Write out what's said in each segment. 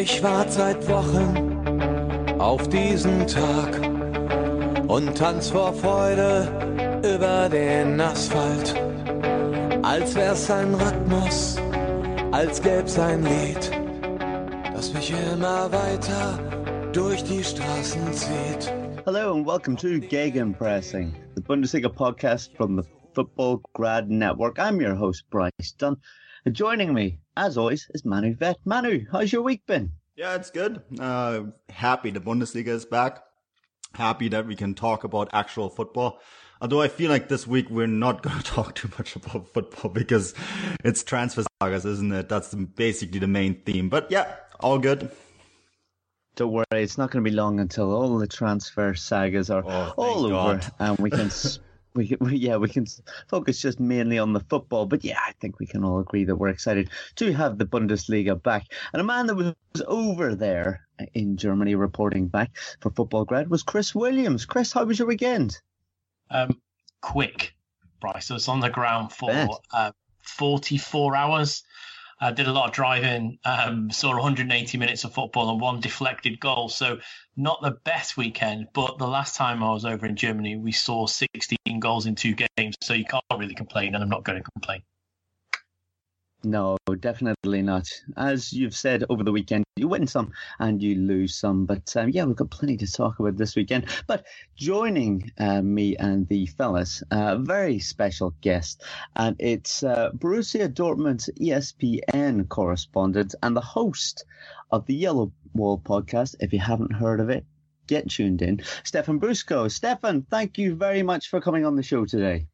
Ich warte seit Wochen auf diesen Tag und tanz vor Freude über den Asphalt. Als wär's ein Rhythmus, als gäb's ein Lied, das mich immer weiter durch die Straßen zieht. Hello and welcome to Gegenpressing, the Bundesliga podcast from the Football Grad Network. I'm your host, Bryce Dunn. And joining me, as always, is Manu Veth. Manu, how's your week been? Yeah, it's good. Uh, happy the Bundesliga is back. Happy that we can talk about actual football. Although I feel like this week we're not going to talk too much about football because it's transfer sagas, isn't it? That's basically the main theme. But yeah, all good. Don't worry, it's not going to be long until all the transfer sagas are Oh, all over, God. and we can, we, can- we, yeah, we can focus just mainly on the football. But yeah, I think we can all agree that we're excited to have the Bundesliga back. And a man that was over there in Germany reporting back for Futbolgrad was Chris Williams. Chris, how was your weekend? um, quick, Bryce. I was on the ground for uh, 44 hours. I did a lot of driving, um, saw 180 minutes of football and one deflected goal. So, not the best weekend, but the last time I was over in Germany, we saw 16 goals in two games. So, you can't really complain, and I'm not going to complain. No, definitely not. As you've said over the weekend, you win some and you lose some. But um, yeah, we've got plenty to talk about this weekend. But joining uh, me and the fellas, a very special guest, and it's uh, Borussia Dortmund's ESPN correspondent and the host of the Yellow Wall podcast. If you haven't heard of it, get tuned in. Stefan Buczko. Stefan, thank you very much for coming on the show today.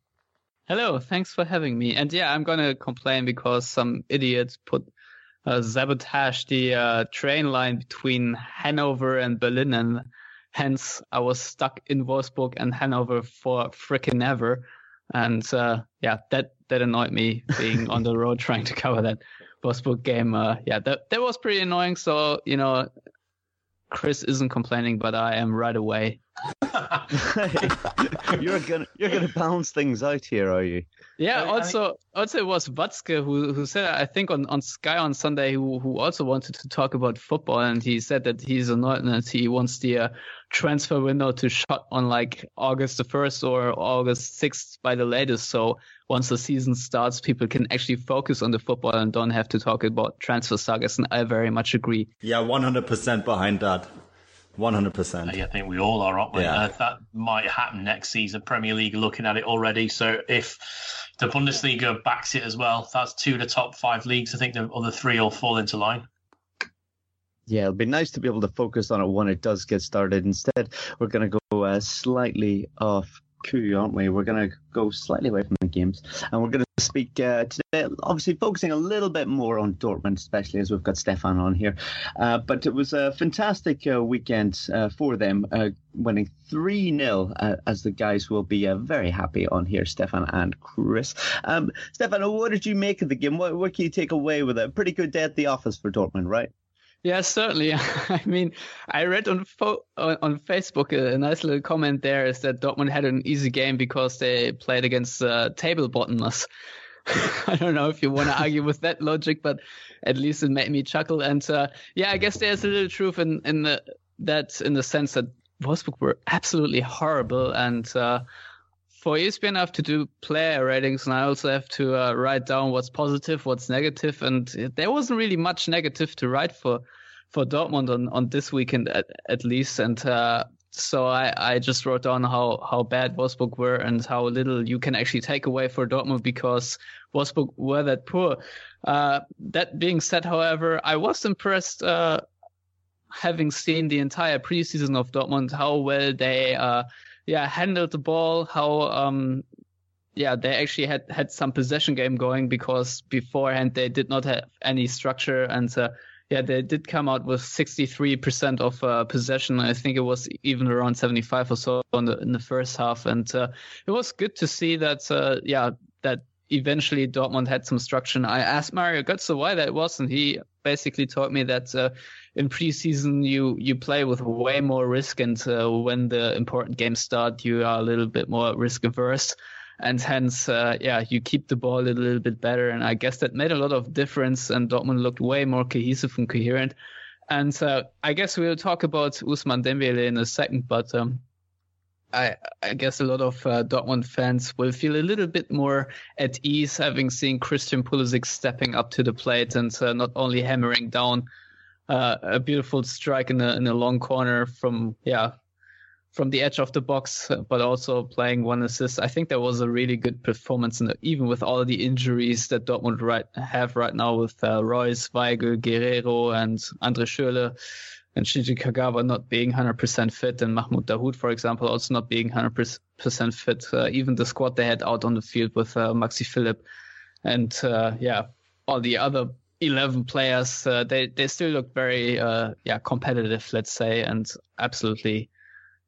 Hello, thanks for having me. And yeah, I'm gonna complain because some idiots put uh, sabotage the uh, train line between Hanover and Berlin, and hence I was stuck in Wolfsburg and Hanover for frickin' ever. And uh, yeah, that that annoyed me being on the road trying to cover that Wolfsburg game. Uh, yeah, that that was pretty annoying. So you know, Chris isn't complaining, but I am right away. you're gonna you're gonna balance things out here, are you? Yeah. I- I also, also it was Watzke who who said I think on, on Sky on Sunday who who also wanted to talk about football and he said that he's annoyed and that he wants the uh, transfer window to shut on like August the first or August sixth by the latest. So once the season starts, people can actually focus on the football and don't have to talk about transfer sagas. And I very much agree. Yeah, 100% behind that. 100%. I think we all are, aren't we? Yeah. Uh, that might happen next season. Premier League looking at it already. So if the Bundesliga backs it as well, that's two of the top five leagues. I think the other three will fall into line. Yeah, it'll be nice to be able to focus on it when it does get started. Instead, we're going to go uh, slightly off cue, aren't we? We're going to go slightly away from the games, and we're going to speak uh, today. Obviously, focusing a little bit more on Dortmund, especially as we've got Stefan on here. Uh, but it was a fantastic uh, weekend uh, for them, uh, winning three 0 uh, as the guys will be very happy on here, Stefan and Chris. Um, Stefan, what did you make of the game? What, what can you take away with it? Pretty good day at the office for Dortmund, right? Yeah, certainly. I mean, I read on fo- on on Facebook a, a nice little comment there is that Dortmund had an easy game because they played against uh, table bottomless. I don't know if you want to argue with that logic, but at least it made me chuckle. And uh, yeah, I guess there's a little truth in in the that in the sense that Wolfsburg were absolutely horrible. And uh, for ESPN, I have to do player ratings, and I also have to uh, write down what's positive, what's. And there wasn't really much negative to write for for Dortmund on, on this weekend at, at least. And uh, so I, I just wrote down how, how bad Wolfsburg were and how little you can actually take away for Dortmund because Wolfsburg were that poor. Uh, that being said, however, I was impressed uh, having seen the entire preseason of Dortmund, how well they uh, yeah handled the ball, how um, yeah they actually had had some possession game going because beforehand they did not have any structure and uh, yeah, they did come out with 63% of uh, possession. I think it was even around 75 or so the, in the first half. And uh, it was good to see that, uh, yeah, that eventually Dortmund had some structure. I asked Mario Götze why that was, and he basically told me that uh, in preseason you you play with way more risk, and uh, when the important games start, you are a little bit more risk averse and hence, uh, yeah, you keep the ball a little bit better. And I guess that made a lot of difference. And Dortmund looked way more cohesive and coherent. And uh, I guess we'll talk about Ousmane Dembele in a second, but um, I, I, guess a lot of uh, Dortmund fans will feel a little bit more at ease having seen Christian Pulisic stepping up to the plate and uh, not only hammering down uh, a beautiful strike in a in a long corner from yeah from the edge of the box, but also playing one assist. I think that was a really good performance, and even with all the injuries that Dortmund right have right now with uh, Reus, Weigl, Guerreiro, and Andre Schürrle, and Shinji Kagawa not being 100% fit, and Mahmoud Dahoud, for example, also not being 100% fit. Uh, even the squad they had out on the field with uh, Maxi Philipp, and uh, yeah, all the other 11 players, uh, they they still look very uh, yeah competitive, let's say, and absolutely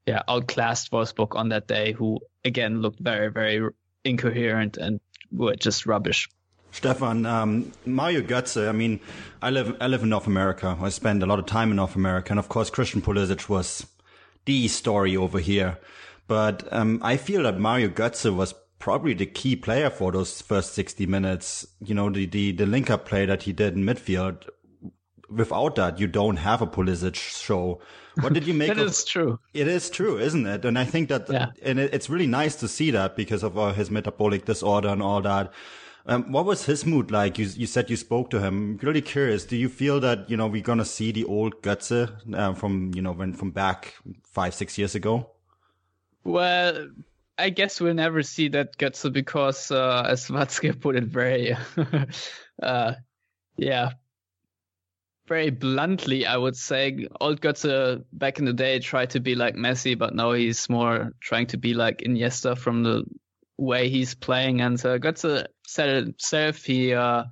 yeah, outclassed Wolfsburg on that day, who again looked very, very incoherent and were just rubbish. Stefan, um, Mario Götze. I mean, I live I live in North America. I spend a lot of time in North America, and of course, Christian Pulisic was the story over here. But um, I feel that Mario Götze was probably the key player for those first 60 minutes. You know, the the the link up play that he did in midfield without that, you don't have a Pulisic show. What did you make? that of, is true. It is true, isn't it? And I think that, yeah. and it, it's really nice to see that because of uh, his metabolic disorder and all that. Um, what was his mood like? You, you said you spoke to him. I'm really curious. Do you feel that, you know, we're going to see the old Götze uh, from, you know, when, from back five, six years ago? Well, I guess we'll never see that Götze because, uh, as Watzke put it very, uh, yeah, very bluntly, I would say, old Götze back in the day tried to be like Messi, but now he's more trying to be like Iniesta from the way he's playing. And uh, Götze said it himself, he uh,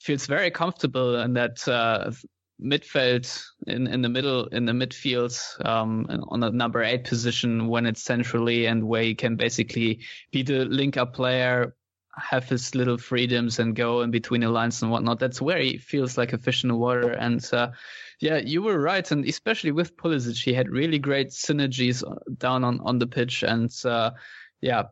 feels very comfortable in that uh, midfield, in, in the middle, in the midfield, um, on the number eight position when it's centrally and where he can basically be the link up player have his little freedoms and go in between the lines and whatnot. That's where he feels like a fish in the water. And uh, yeah, you were right. And especially with Pulisic, he had really great synergies down on, on the pitch. And uh, yeah,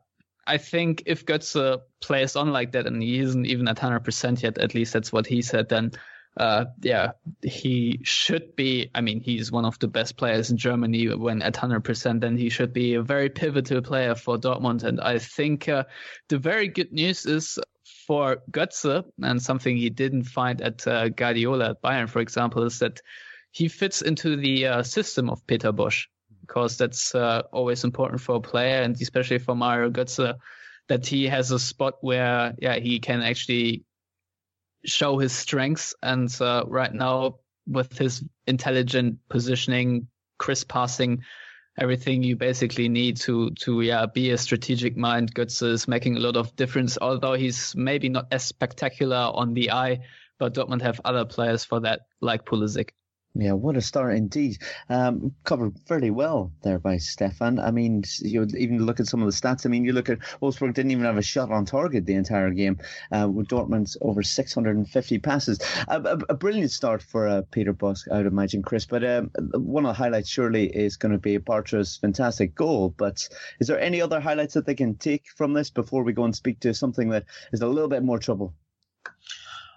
I think if Götze plays on like that and he isn't even at 100% yet, at least that's what he said, then uh, yeah, he should be. I mean, he's one of the best players in Germany when at 100%, then he should be a very pivotal player for Dortmund. And I think uh, the very good news is for Götze, and something he didn't find at uh, Guardiola at Bayern, for example, is that he fits into the uh, system of Peter Bosz, because that's uh, always important for a player, and especially for Mario Götze, that he has a spot where, yeah, he can actually show his strengths. And uh, right now, with his intelligent positioning, crisp passing, everything you basically need to to yeah be a strategic mind. Götze is making a lot of difference. Although he's maybe not as spectacular on the eye, but Dortmund have other players for that, like Pulisic. Yeah, what a start indeed. Um, covered fairly well there by Stefan. I mean, you even look at some of the stats. I mean, you look at Wolfsburg didn't even have a shot on target the entire game, uh, with Dortmund's over 650 passes. A, a, a brilliant start for uh, Peter Bosz, I would imagine, Chris. But um, one of the highlights surely is going to be Bartra's fantastic goal. But is there any other highlights that they can take from this before we go and speak to something that is a little bit more trouble?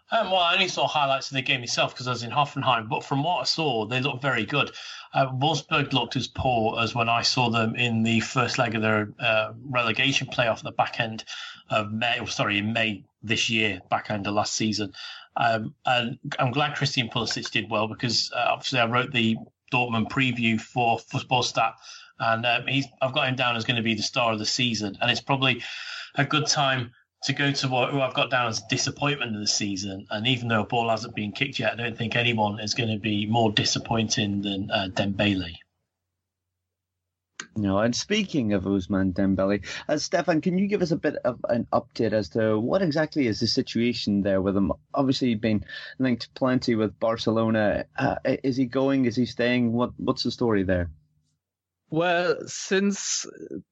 Um, well, I only saw highlights of the game itself because I was in Hoffenheim, but from what I saw, they looked very good. Uh, Wolfsburg looked as poor as when I saw them in the first leg of their uh, relegation playoff at the back end of May, oh, sorry, in May this year, back end of last season. Um, and I'm glad Christian Pulisic did well because uh, obviously I wrote the Dortmund preview for Football Stat, and um, he's I've got him down as going to be the star of the season, and it's probably a good time to go to what who I've got down as disappointment of the season. And even though a ball hasn't been kicked yet, I don't think anyone is going to be more disappointing than uh, Dembele. No, and speaking of Ousmane Dembele, uh, Stefan, can you give us a bit of an update as to what exactly is the situation there with him? Obviously, been linked plenty with Barcelona. Uh, is he going? Is he staying? What What's the story there? Well, since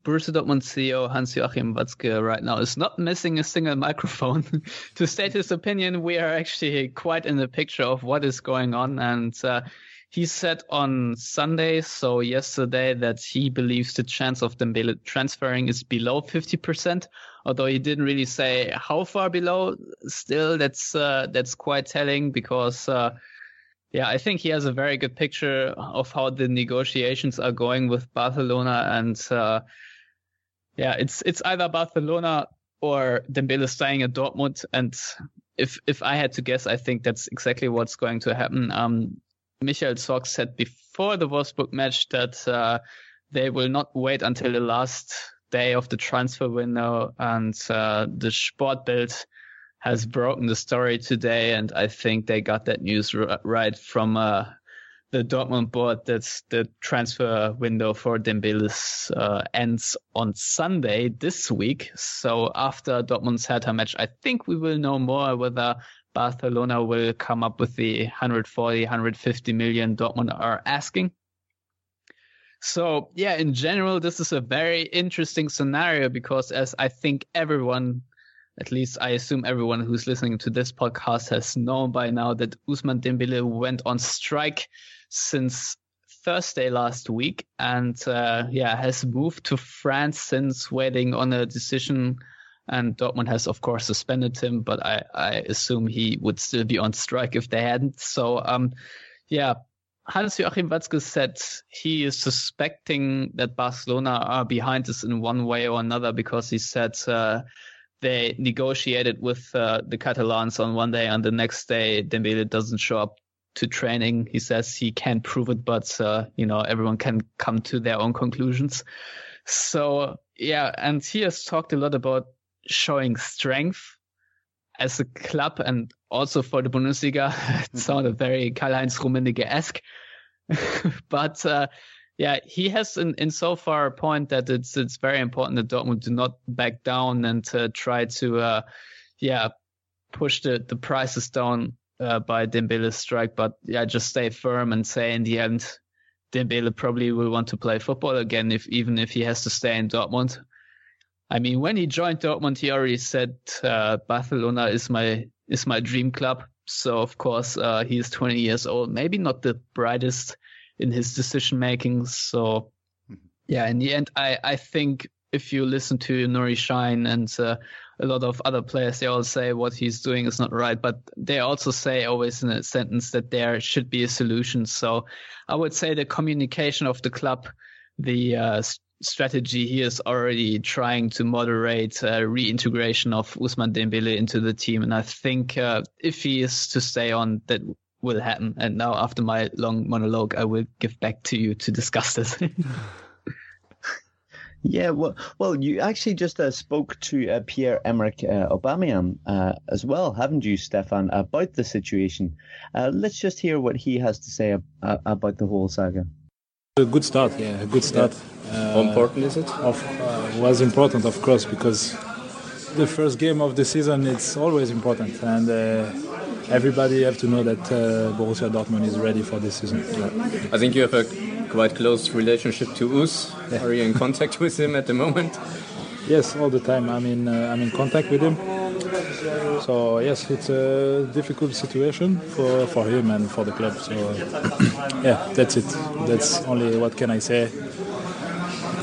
Borussia Dortmund CEO Hans-Joachim Watzke right now is not missing a single microphone to state his opinion, we are actually quite in the picture of what is going on. And uh, he said on Sunday, so yesterday, that he believes the chance of Dembele transferring is below 50%, although he didn't really say how far below. Still, that's uh, that's quite telling because uh, yeah, I think he has a very good picture of how the negotiations are going with Barcelona, and uh, yeah, it's it's either Barcelona or Dembele staying at Dortmund. And if if I had to guess, I think that's exactly what's going to happen. Um, Michael Zorc said before the Wolfsburg match that uh, they will not wait until the last day of the transfer window, and uh, the Sportbild has broken the story today, and I think they got that news r- right from uh, the Dortmund board that the transfer window for Dembele uh, ends on Sunday this week. So after Dortmund's Hertha match, I think we will know more whether Barcelona will come up with the 140, 150 million Dortmund are asking. So yeah, in general, this is a very interesting scenario because as I think everyone at least I assume everyone who's listening to this podcast has known by now that Ousmane Dembele went on strike since Thursday last week and uh, yeah has moved to France since waiting on a decision. And Dortmund has of course suspended him but I, I assume he would still be on strike if they hadn't. So um yeah Hans-Joachim Watzke said he is suspecting that Barcelona are behind this in one way or another because he said uh, they negotiated with uh, the Catalans on one day, and the next day Dembele doesn't show up to training. He says he can't prove it, but uh, you know everyone can come to their own conclusions. So yeah, and he has talked a lot about showing strength as a club and also for the Bundesliga. it sounded very Karl-Heinz Rummenigge-esque, but uh, yeah, he has in, in so far a point that it's it's very important that Dortmund do not back down and to try to uh, yeah push the, the prices down uh, by Dembele's strike, but yeah, just stay firm and say in the end Dembele probably will want to play football again if even if he has to stay in Dortmund. I mean, when he joined Dortmund, he already said uh, Barcelona is my is my dream club. So of course uh, he's 20 years old, maybe not the brightest in his decision making. So mm-hmm. yeah, in the end, I, I think if you listen to Nuri Sahin and uh, a lot of other players, they all say what he's doing is not right, but they also say always in a sentence that there should be a solution. So I would say the communication of the club, the uh, strategy he is already trying to moderate uh, reintegration of Ousmane Dembele into the team, and I think uh, if he is to stay on, that will happen. And now, after my long monologue, I will give back to you to discuss this. yeah, well, well, you actually just uh, spoke to uh, Pierre Emerick uh, Aubameyang uh, as well, haven't you, Stefan, about the situation? Uh, let's just hear what he has to say ab- about the whole saga. A good start, yeah, a good start. Yeah. How important is it? Of, was important, of course, because the first game of the season it's always important and everybody have to know that uh, Borussia Dortmund is ready for this season. Yeah. I think you have a quite close relationship to Us. Yeah. Are you in contact with him at the moment? Yes, all the time. I'm in uh, I'm in contact with him. So yes, it's a difficult situation for, for him and for the club. So yeah, that's it. That's only what can I say.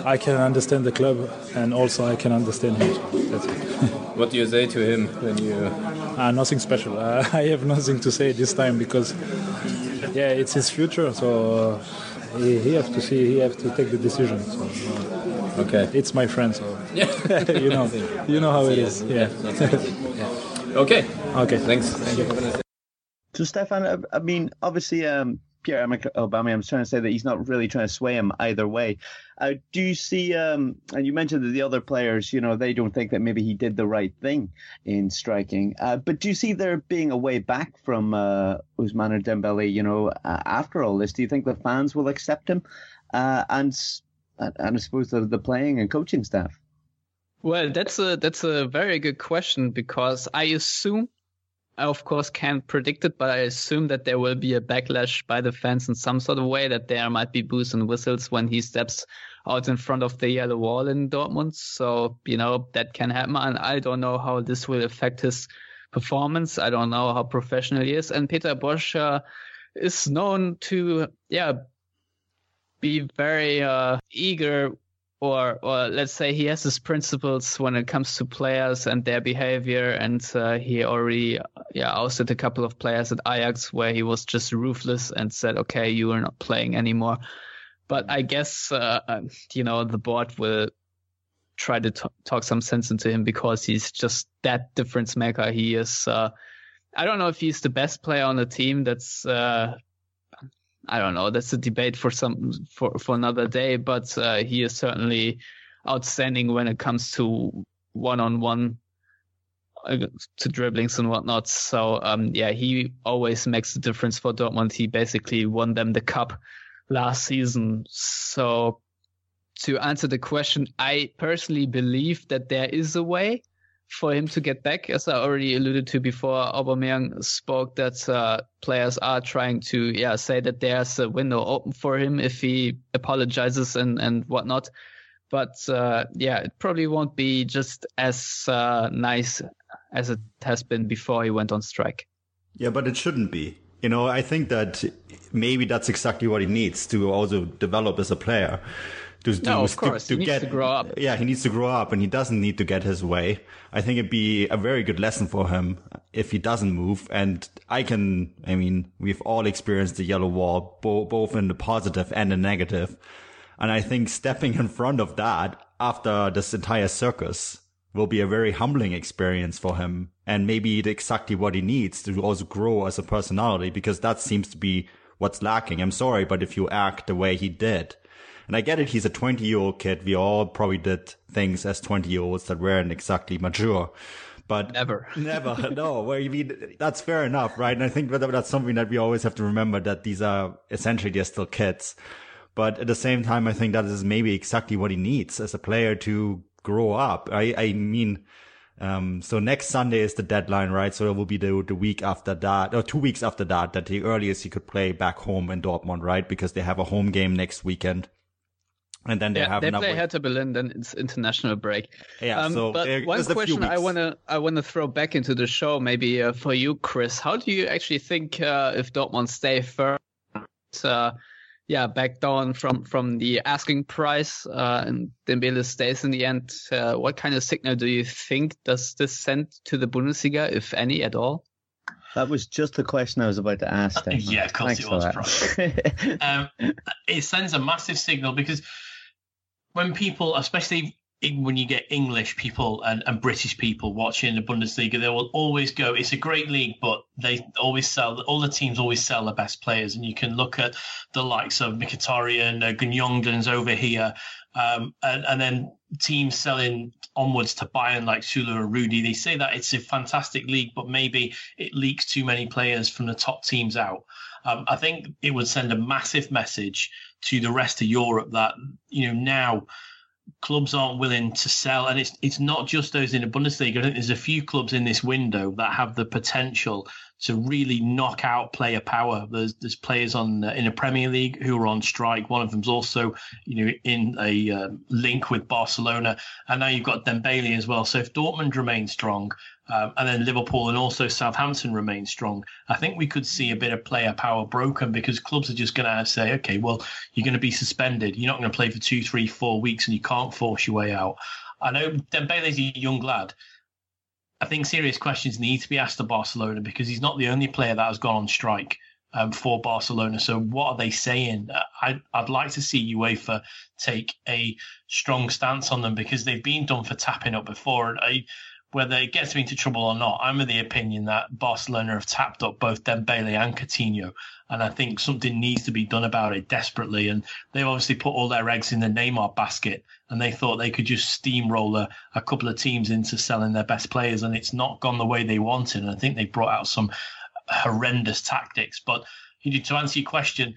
I can understand the club and also I can understand him. That's it. what do you say to him when you Uh, nothing special. Uh, I have nothing to say this time because, yeah, it's his future. So uh, he, he have to see. He have to take the decision. So, uh, Okay. it's my friend. So you know, you know how it is. Yeah. Okay. okay. Thanks. Thank you. So, Stefan, I, I mean, obviously, um, Pierre Aubameyang, I'm trying to say that he's not really trying to sway him either way. Uh, do you see, um, and you mentioned that the other players, you know, they don't think that maybe he did the right thing in striking. Uh, but do you see there being a way back from uh, Ousmane Dembele, you know, after all this? Do you think the fans will accept him? Uh, and, and I suppose the, the playing and coaching staff? Well, that's a that's a very good question because I assume, I of course can't predict it, but I assume that there will be a backlash by the fans in some sort of way. That there might be boos and whistles when he steps out in front of the yellow wall in Dortmund. So you know that can happen, and I don't know how this will affect his performance. I don't know how professional he is, and Peter Bosz uh, is known to yeah be very uh, eager or or let's say he has his principles when it comes to players and their behavior and uh, he already yeah ousted a couple of players at Ajax where he was just ruthless and said okay you are not playing anymore. But I guess uh, you know the board will try to t- talk some sense into him because he's just that difference maker he is uh, I don't know if he's the best player on the team that's uh, I don't know. That's a debate for some for for another day. But uh, he is certainly outstanding when it comes to one on one to dribblings and whatnot. So um, yeah, he always makes the difference for Dortmund. He basically won them the cup last season. So to answer the question, I personally believe that there is a way for him to get back, as I already alluded to before. Aubameyang spoke that uh, players are trying to, yeah, say that there's a window open for him if he apologizes and and whatnot. But uh, yeah, it probably won't be just as uh, nice as it has been before he went on strike. Yeah, but it shouldn't be. You know, I think that maybe that's exactly what he needs to also develop as a player. To, to, no, of course. To, to he needs get, to grow up. Yeah, he needs to grow up and he doesn't need to get his way. I think it'd be a very good lesson for him if he doesn't move. And I can, I mean, we've all experienced the yellow wall, bo- both in the positive and the negative. And I think stepping in front of that after this entire circus will be a very humbling experience for him. And maybe exactly what he needs to also grow as a personality because that seems to be what's lacking. I'm sorry, but if you act the way he did, and I get it, he's a 20 year old kid. We all probably did things as 20 year olds that weren't exactly mature. But never, never, no. Well, I mean, that's fair enough, right? And I think that that's something that we always have to remember that these are essentially they're still kids. But at the same time, I think that is maybe exactly what he needs as a player to grow up. I, I mean, um, so next Sunday is the deadline, right? So it will be the, the week after that, or two weeks after that, that the earliest he could play back home in Dortmund, right? Because they have a home game next weekend and then they yeah, have they another play Hertha Berlin, then it's international break. Yeah, um, so but one question I wanna I wanna throw back into the show, maybe uh, for you, Chris. How do you actually think uh, if Dortmund stay first, uh, yeah, back down from from the asking price, uh, and Dembele stays in the end? Uh, what kind of signal do you think does this send to the Bundesliga, if any at all? That was just the question I was about to ask. Then. yeah, of course Thanks it was. um, it sends a massive signal because when people, especially when you get English people and, and British people watching the Bundesliga, they will always go, it's a great league, but they always sell, all the teams always sell the best players. And you can look at the likes of Mkhitaryan, uh, Gundogan's over here, um, and, and then teams selling onwards to Bayern like Süle or Rudy. They say that it's a fantastic league, but maybe it leaks too many players from the top teams out. Um, I think it would send a massive message to the rest of Europe that you know now clubs aren't willing to sell, and it's it's not just those in the Bundesliga. I think there's a few clubs in this window that have the potential to really knock out player power. There's there's players on in the Premier League who are on strike. One of them's also you know in a uh, link with Barcelona, and now you've got Dembele as well. So if Dortmund remain strong, um, and then Liverpool and also Southampton remain strong, I think we could see a bit of player power broken because clubs are just going to say, okay, well you're going to be suspended. You're not going to play for two, three, four weeks, and you can't force your way out. I know Dembele's a young lad I think serious questions need to be asked of Barcelona because he's not the only player that has gone on strike um, for Barcelona. So what are they saying? I, I'd like to see UEFA take a strong stance on them because they've been done for tapping up before. I, whether it gets me into trouble or not, I'm of the opinion that Barcelona have tapped up both Dembele and Coutinho, and I think something needs to be done about it desperately. And they've obviously put all their eggs in the Neymar basket, and they thought they could just steamroller a couple of teams into selling their best players, and it's not gone the way they wanted. And I think they brought out some horrendous tactics. But to answer your question,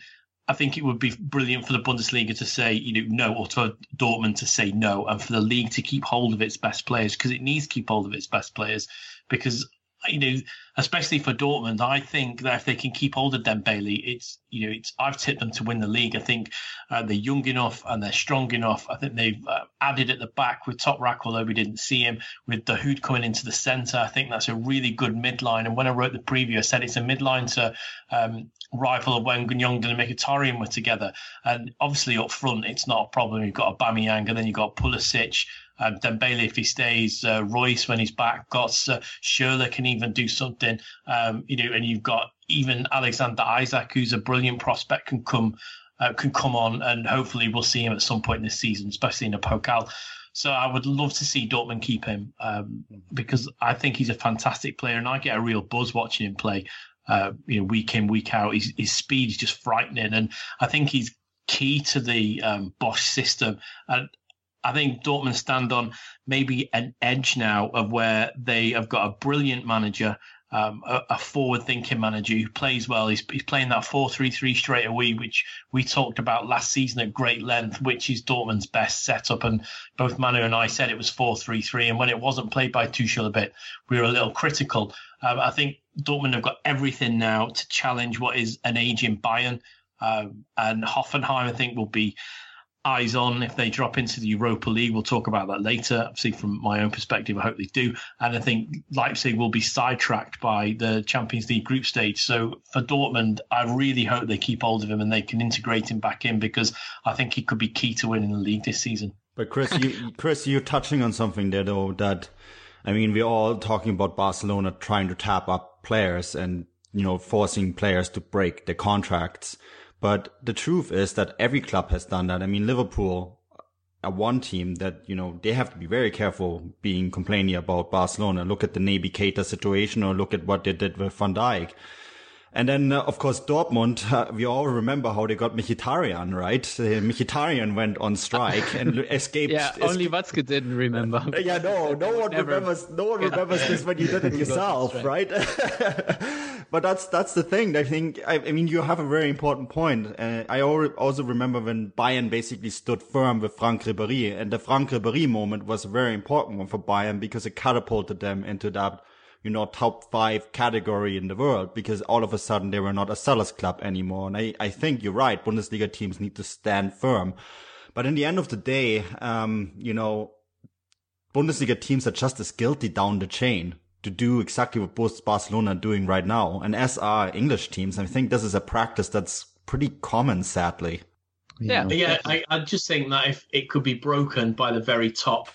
I think it would be brilliant for the Bundesliga to say, you know, no, or for Dortmund to say no, and for the league to keep hold of its best players because it needs to keep hold of its best players. Because you know, especially for Dortmund, I think that if they can keep hold of Dembele, it's you know, it's I've tipped them to win the league. I think uh, they're young enough and they're strong enough. I think they've uh, added at the back with Toprak, although we didn't see him with Dahoud coming into the centre. I think that's a really good midline. And when I wrote the preview, I said it's a midline to um, rival of when Gundogan and Mkhitaryan were together. And obviously up front, it's not a problem. You've got Aubameyang and then you've got Pulisic um, Dembele if he stays, uh, Reus when he's back, got uh, Schürrle can even do something, um, you know, and you've got even Alexander Isak, who's a brilliant prospect, can come uh, can come on, and hopefully we'll see him at some point this season, especially in a Pokal. So I would love to see Dortmund keep him um, because I think he's a fantastic player, and I get a real buzz watching him play. Uh, you know, week in, week out, his, his speed is just frightening, and I think he's key to the um, Bosz system. And I think Dortmund stand on maybe an edge now of where they have got a brilliant manager, um, a, a forward-thinking manager who plays well. He's, he's playing that four-three-three straight away, which we talked about last season at great length, which is Dortmund's best setup. And both Manu and I said it was four-three-three, and when it wasn't played by Tuchel a bit, we were a little critical. Um, I think Dortmund have got everything now to challenge what is an aging Bayern. Um, and Hoffenheim, I think, will be eyes on if they drop into the Europa League. We'll talk about that later. Obviously, from my own perspective, I hope they do. And I think Leipzig will be sidetracked by the Champions League group stage. So for Dortmund, I really hope they keep hold of him and they can integrate him back in because I think he could be key to winning the league this season. But Chris, you, Chris, you're touching on something there though that, I mean, we're all talking about Barcelona trying to tap up players and, you know, forcing players to break their contracts. But the truth is that every club has done that. I mean, Liverpool uh, are one team that, you know, they have to be very careful being complaining about Barcelona. Look at the Naby Keita situation or look at what they did with Van Dijk. And then, uh, of course, Dortmund, uh, we all remember how they got Mkhitaryan, right? Uh, Mkhitaryan went on strike and escaped. yeah, only Watzke didn't remember. yeah, no, no one Never. remembers, no one remembers this when you did it yourself, right? but that's, that's the thing. I think, I, I mean, you have a very important point. Uh, I also remember when Bayern basically stood firm with Franck Ribéry and the Franck Ribéry moment was a very important one for Bayern because it catapulted them into that you know, top five category in the world because all of a sudden they were not a sellers club anymore. And I, I think you're right. Bundesliga teams need to stand firm. But in the end of the day, um, you know, Bundesliga teams are just as guilty down the chain to do exactly what both Barcelona are doing right now. And as are English teams, I think this is a practice that's pretty common, sadly. Yeah, yeah. I, I just think that if it could be broken by the very top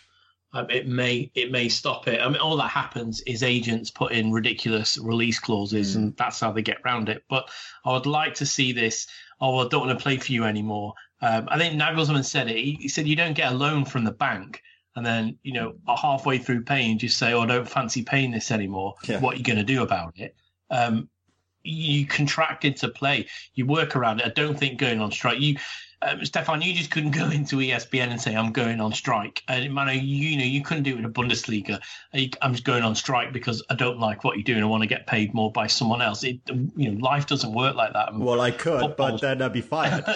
um, it may it may stop it. I mean, all that happens is agents put in ridiculous release clauses, mm. and that's how they get around it. But I would like to see this. Oh, I don't want to play for you anymore. Um, I think Nagelsmann said it. He, he, said you don't get a loan from the bank, and then you know halfway through paying, just say, "Oh, I don't fancy paying this anymore." Yeah. What are you going to do about it? Um, you contracted to play. You work around it. I don't think going on strike. You um, Stefan, you just couldn't go into ESPN and say I'm going on strike. And man, you, you know you couldn't do it in a Bundesliga. I'm just going on strike because I don't like what you're doing. I want to get paid more by someone else. It, you know, life doesn't work like that. Well, I could, Football. but then I'd be fired.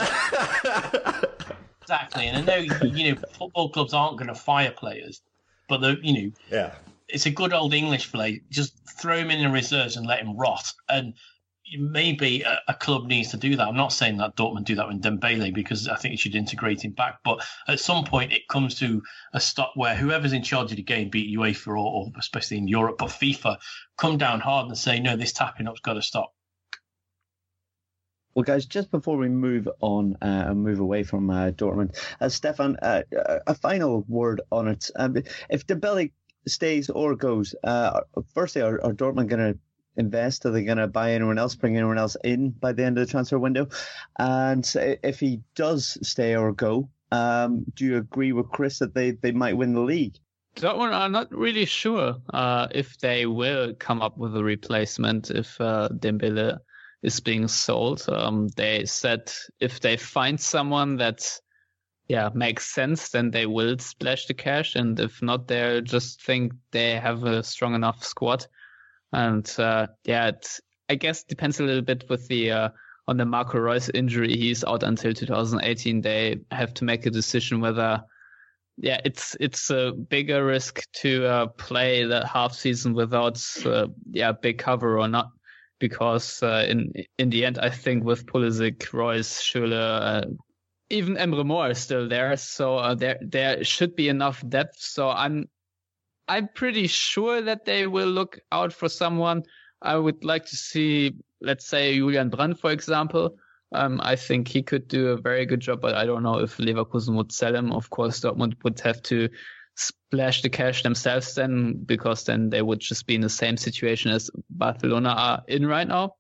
exactly, and I know you know football clubs aren't going to fire players, but the you know yeah, it's a good old English play. Just throw him in the reserves and let him rot. And maybe a, a, club needs to do that. I'm not saying that Dortmund do that with Dembele because I think it should integrate him back. But at some point, it comes to a stop where whoever's in charge of the game, be it UEFA or, or especially in Europe, but FIFA, come down hard and say, no, this tapping up's got to stop. Well, guys, just before we move on uh, and move away from uh, Dortmund, uh, Stefan, uh, a final word on it. Um, if Dembele stays or goes, uh, firstly, are, are Dortmund going to invest? Are they going to buy anyone else, bring anyone else in by the end of the transfer window? And if he does stay or go, um, do you agree with Chris that they, they might win the league? That one, I'm not really sure uh, if they will come up with a replacement if uh, Dembele is being sold. Um, they said if they find someone that yeah makes sense, then they will splash the cash, and if not, they'll just think they have a strong enough squad. And uh, yeah, it, I guess depends a little bit with the uh, on the Marco Reus injury. He's out until 2018. They have to make a decision whether yeah, it's it's a bigger risk to uh, play the half season without uh, yeah big cover or not, because uh, in in the end I think with Pulisic, Reus, Schürrle, uh, even Emre Mor is still there, so uh, there there should be enough depth. So I'm I'm pretty sure that they will look out for someone. I would like to see, let's say Julian Brandt, for example. Um, I think he could do a very good job, but I don't know if Leverkusen would sell him. Of course, Dortmund would have to splash the cash themselves then, because then they would just be in the same situation as Barcelona are in right now.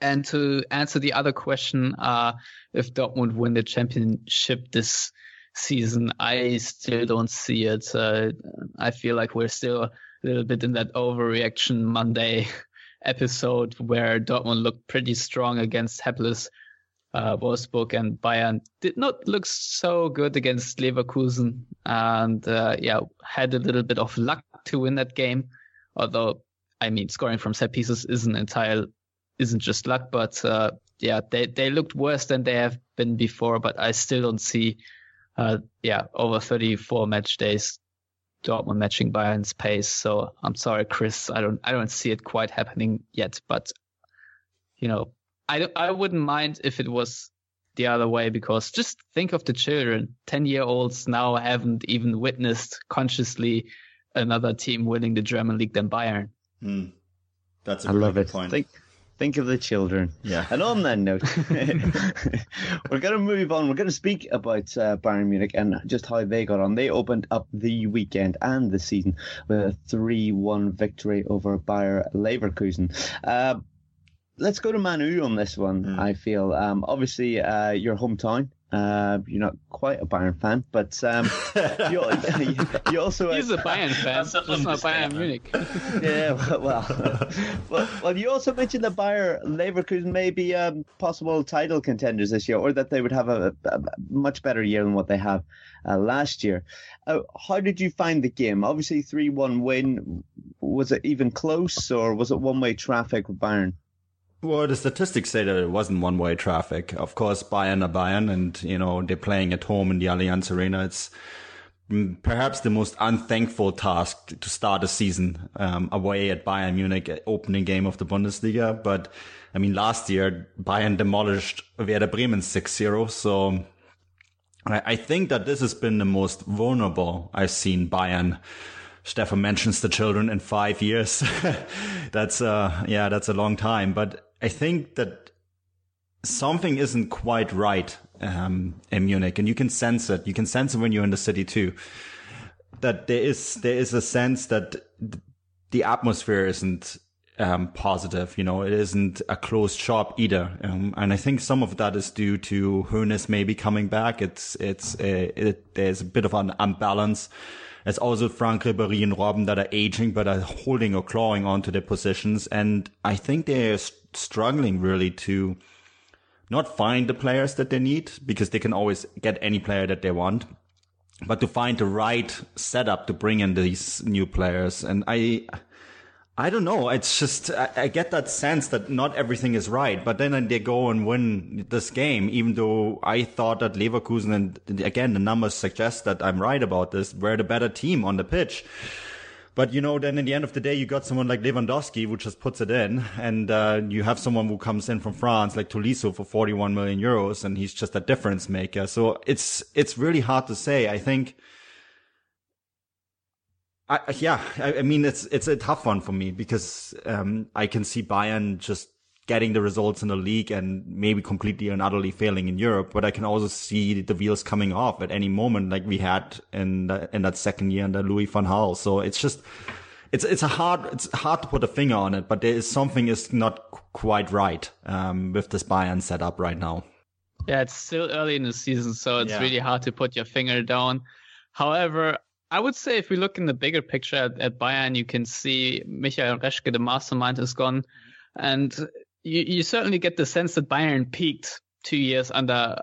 And to answer the other question, uh, if Dortmund win the championship this season, I still don't see it. Uh, I feel like we're still a little bit in that overreaction Monday episode where Dortmund looked pretty strong against hapless uh, Wolfsburg and Bayern did not look so good against Leverkusen, and uh, yeah, had a little bit of luck to win that game. Although, I mean, scoring from set pieces isn't entire, isn't just luck, but uh, yeah, they they looked worse than they have been before. But I still don't see, uh, yeah, over 34 match days, Dortmund matching Bayern's pace. So I'm sorry, Chris, I don't I don't see it quite happening yet. But you know, I, I wouldn't mind if it was the other way because just think of the children. 10 year olds now haven't even witnessed consciously another team winning the German league than Bayern. Hmm. That's a I love it. point. Think, think of the children. Yeah. And on that note, we're going to move on. We're going to speak about uh, Bayern Munich and just how they got on. They opened up the weekend and the season with a 3 1 victory over Bayer Leverkusen. Uh, let's go to Manu on this one. Mm. I feel um, obviously uh, your hometown. Uh, you're not quite a Bayern fan, but um, you, you also He's a Bayern fan, That's not Bayern. Munich. yeah, well, well, well, you also mentioned that Bayer Leverkusen may be um, possible title contenders this year, or that they would have a, a much better year than what they have uh, last year. Uh, how did you find the game? Obviously, three-one win. Was it even close, or was it one-way traffic with Bayern? Well, the statistics say that it wasn't one-way traffic. Of course, Bayern are Bayern, and you know they're playing at home in the Allianz Arena. It's mm, perhaps the most unthankful task to start a season um, away at Bayern Munich, uh, opening game of the Bundesliga. But I mean, last year Bayern demolished Werder Bremen 6-0, so I, I think that this has been the most vulnerable I've seen Bayern. Stefan mentions the children in five years. that's uh yeah, that's a long time. But I think that something isn't quite right um, in Munich, and you can sense it. You can sense it when you're in the city too. That there is there is a sense that the atmosphere isn't um, positive. You know, it isn't a closed shop either. Um, and I think some of that is due to Hoeneß maybe coming back. It's it's it, there's a bit of an unbalance. There's also Franck Ribéry and Robben that are aging, but are holding or clawing onto their positions. And I think they're struggling really to not find the players that they need because they can always get any player that they want, but to find the right setup to bring in these new players. And I, I don't know. It's just, I, I get that sense that not everything is right, but then they go and win this game, even though I thought that Leverkusen, and again, the numbers suggest that I'm right about this, were the better team on the pitch. But you know, then in the end of the day, you got someone like Lewandowski who just puts it in, and uh, you have someone who comes in from France like Tolisso for 41 million euros, and he's just a difference maker. So it's it's really hard to say. I think. I, yeah, I, I mean it's it's a tough one for me because um, I can see Bayern just getting the results in the league and maybe completely and utterly failing in Europe. But I can also see the wheels coming off at any moment, like we had in the, in that second year under Louis van Gaal. So it's just it's it's a hard it's hard to put a finger on it, but there is something is not quite right um, with this Bayern setup right now. Yeah, it's still early in the season, so it's yeah. really hard to put your finger down. However, I would say if we look in the bigger picture at, at Bayern, you can see Michael Reschke, the mastermind, is gone, and you, you certainly get the sense that Bayern peaked two years under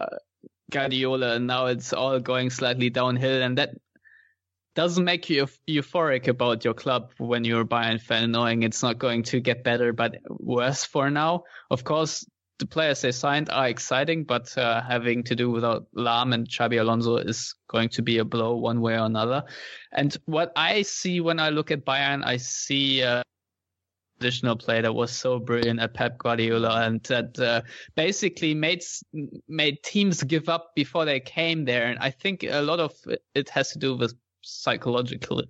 Guardiola, and now it's all going slightly downhill, and that doesn't make you euphoric about your club when you're a Bayern fan, knowing it's not going to get better but worse for now. Of course, the players they signed are exciting, but uh, having to do without Lahm and Xabi Alonso is going to be a blow one way or another. And what I see when I look at Bayern, I see a additional player that was so brilliant at Pep Guardiola and that uh, basically made made teams give up before they came there. And I think a lot of it has to do with psychological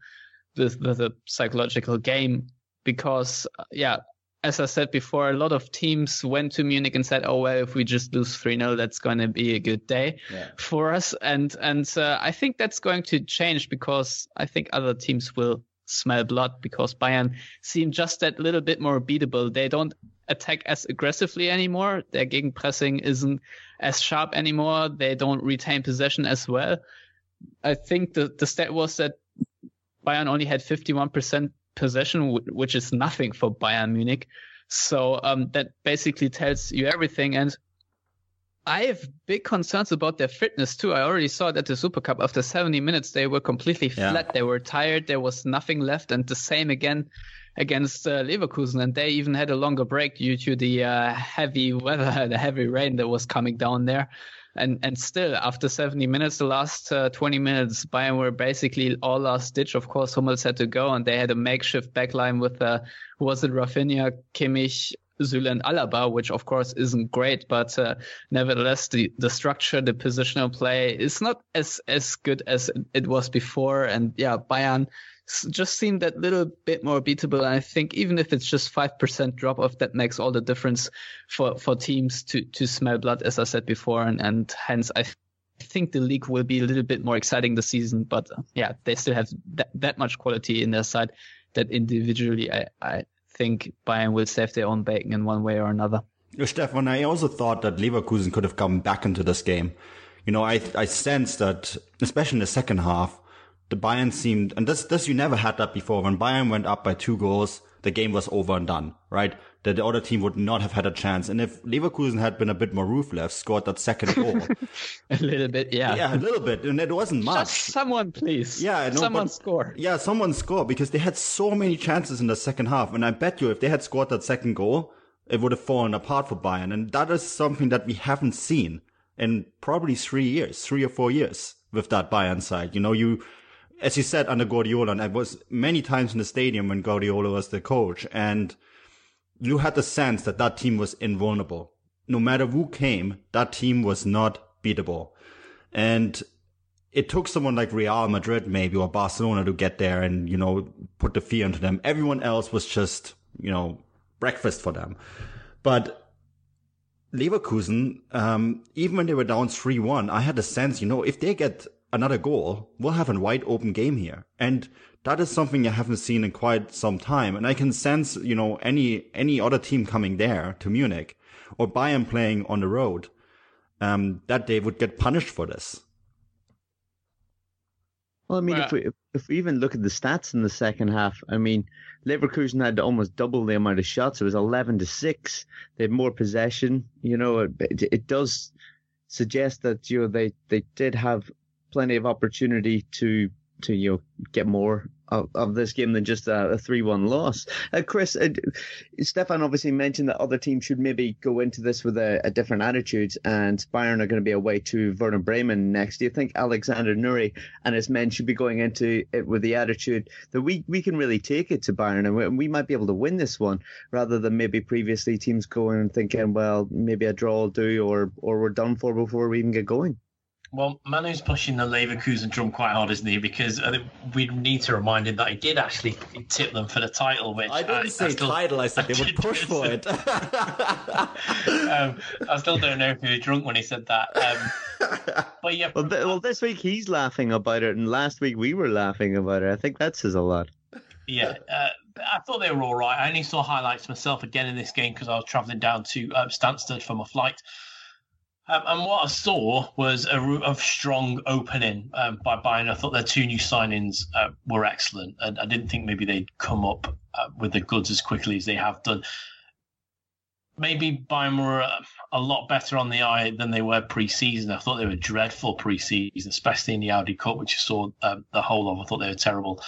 with, with a psychological game because yeah as I said before, a lot of teams went to Munich and said, "Oh well, if we just lose three 0 that's going to be a good day yeah. for us." And and uh, I think that's going to change because I think other teams will smell blood because Bayern seem just that little bit more beatable. They don't attack as aggressively anymore. Their pressing isn't as sharp anymore. They don't retain possession as well. I think the the stat was that Bayern only had 51% possession, which is nothing for Bayern Munich. So um, that basically tells you everything. And I have big concerns about their fitness too. I already saw it at the Super Cup. After 70 minutes, they were completely flat. Yeah. They were tired. There was nothing left. And the same again against uh, Leverkusen. And they even had a longer break due to the uh, heavy weather, the heavy rain that was coming down there and and still after 70 minutes, the last uh, 20 minutes, Bayern were basically all last ditch. Of course, Hummels had to go, and they had a makeshift backline with uh, was it Rafinha, Kimmich, Süle and Alaba, which of course isn't great, but uh, nevertheless the, the structure, the positional play is not as as good as it was before. And yeah, Bayern just seem that little bit more beatable. And I think even if it's just five percent drop off, that makes all the difference for for teams to to smell blood, as I said before, and and hence I. think the league will be a little bit more exciting this season, but uh, yeah, they still have that, that much quality in their side that individually I, I think Bayern will save their own bacon in one way or another. Stefan, I also thought that Leverkusen could have come back into this game. You know, I I sensed that, especially in the second half, the Bayern seemed, and this, this you never had that before. When Bayern went up by two goals, the game was over and done, right? That the other team would not have had a chance. And if Leverkusen had been a bit more ruthless, scored that second goal. a little bit, yeah. Yeah, a little bit. And it wasn't much. Just someone, please. Yeah, no, someone but, score. Yeah, someone score because they had so many chances in the second half. And I bet you if they had scored that second goal, it would have fallen apart for Bayern. And that is something that we haven't seen in probably three years, three or four years with that Bayern side. You know, you, as you said, under Guardiola, and I was many times in the stadium when Guardiola was the coach, and you had the sense that that team was invulnerable. No matter who came, that team was not beatable. And it took someone like Real Madrid, maybe, or Barcelona to get there and, you know, put the fear into them. Everyone else was just, you know, breakfast for them. But Leverkusen, um, even when they were down 3-1, I had a sense, you know, if they get another goal, we'll have a wide open game here. And that is something I haven't seen in quite some time. And I can sense, you know, any, any other team coming there to Munich or Bayern playing on the road, um, that they would get punished for this. Well, I mean, if we if we even look at the stats in the second half, I mean, Leverkusen had almost double the amount of shots. It was eleven to six. They had more possession. You know, it, it does suggest that you know they they did have plenty of opportunity to to you know get more of, of this game than just a, three one loss. Uh, Chris, uh, Stefan obviously mentioned that other teams should maybe go into this with a, a, different attitude, and Bayern are going to be away to Werder Bremen next. Do you think Alexander Nouri and his men should be going into it with the attitude that we we can really take it to Bayern and we, we might be able to win this one, rather than maybe previously teams going and thinking, well, maybe a draw will do, or or we're done for before we even get going. Well, Manu's pushing the Leverkusen drum quite hard, isn't he? Because we need to remind him that he did actually tip them for the title. Which I didn't I, say I still, title. I said they would push for it. um, I still don't know if he was drunk when he said that. Um, but yeah. Well, th- well, this week he's laughing about it, and last week we were laughing about it. I think that says a lot. Yeah, uh, I thought they were all right. I only saw highlights myself again in this game because I was travelling down to um, Stansted for my flight. Um, and what I saw was a, a strong opening um, by Bayern. I thought their two new signings uh, were excellent, and I didn't think maybe they'd come up uh, with the goods as quickly as they have done. Maybe Bayern were a, a lot better on the eye than they were pre-season. I thought they were dreadful pre-season, especially in the Audi Cup, which you saw um, the whole of. I thought they were terrible.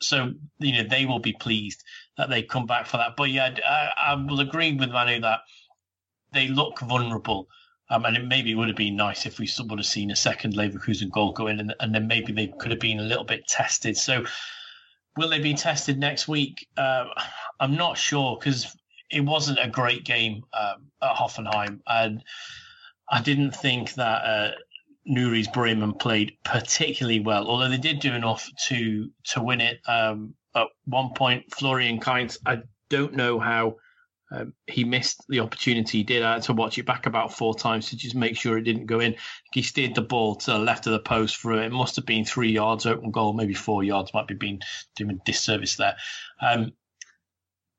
So you know they will be pleased that they come back for that. But yeah, I, I will agree with Manu that they look vulnerable um, and it maybe would have been nice if we would have seen a second Leverkusen goal go in, and, and then maybe they could have been a little bit tested. So, will they be tested next week? Uh, I'm not sure because it wasn't a great game um, at Hoffenheim, and I didn't think that uh, Nouri's Bremen played particularly well, although they did do enough to to win it. Um, at one point, Florian Kainz, I don't know how um, he missed the opportunity he did. I had to watch it back about four times to just make sure it didn't go in. He steered the ball to the left of the post for it. must have been three yards open goal, maybe four yards. Might be being doing disservice there. Um,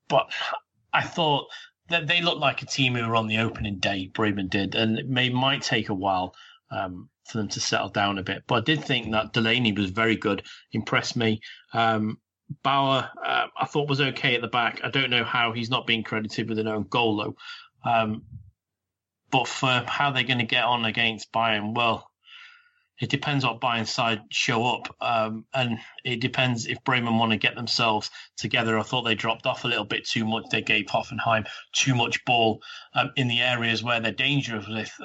but I thought that they looked like a team who were on the opening day. Bremen did, and it may might take a while um, for them to settle down a bit. But I did think that Delaney was very good, impressed me. Um, Bauer, uh, I thought was okay at the back. I don't know how he's not being credited with an own goal though. Um, but for how they're going to get on against Bayern, well, it depends what Bayern side show up, um, and it depends if Bremen want to get themselves together. I thought they dropped off a little bit too much. They gave Hoffenheim too much ball um, in the areas where they're dangerous If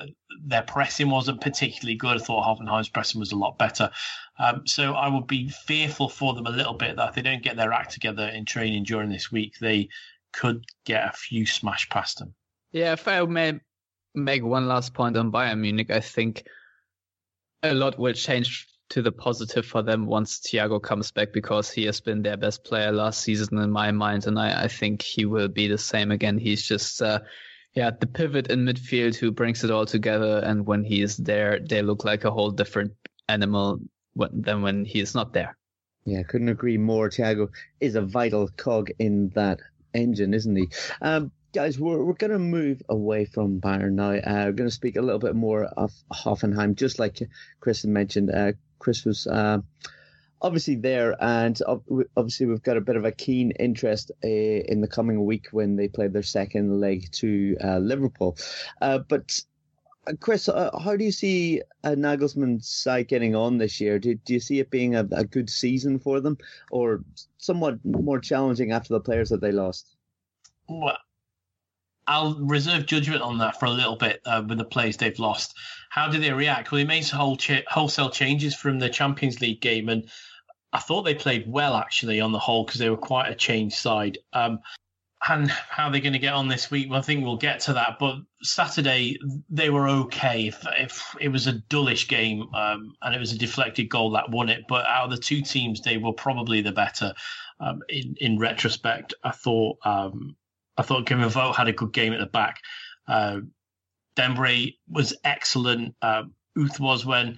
Their pressing wasn't particularly good. I thought Hoffenheim's pressing was a lot better. Um, so I would be fearful for them a little bit that if they don't get their act together in training during this week, they could get a few smash past them. Yeah, if I may make one last point on Bayern Munich, I think a lot will change to the positive for them once Thiago comes back because he has been their best player last season in my mind, and I, I think he will be the same again. He's just, uh, yeah, the pivot in midfield who brings it all together, and when he is there, they look like a whole different animal than when he is not there. Yeah, couldn't agree more. Thiago is a vital cog in that engine, isn't he? Um, guys, we're, we're going to move away from Bayern now. Uh, we're going to speak a little bit more of Hoffenheim, just like Chris mentioned. Uh, Chris was uh, obviously there, and obviously we've got a bit of a keen interest uh, in the coming week when they play their second leg to uh, Liverpool. Uh, but Chris, how do you see Nagelsmann's side getting on this year? Do, do you see it being a, a good season for them, or somewhat more challenging after the players that they lost? Well, I'll reserve judgment on that for a little bit uh, with the players they've lost. How did they react? Well, they made whole wholesale changes from the Champions League game, and I thought they played well actually on the whole because they were quite a changed side. Um, and how they're going to get on this week, well, I think we'll get to that. But Saturday they were okay. If, if it was a dullish game um, and it was a deflected goal that won it, but out of the two teams, they were probably the better. Um, in in retrospect, I thought um, I thought Kevin Vogt had a good game at the back. Uh, Dembele was excellent. Uh, Uth was when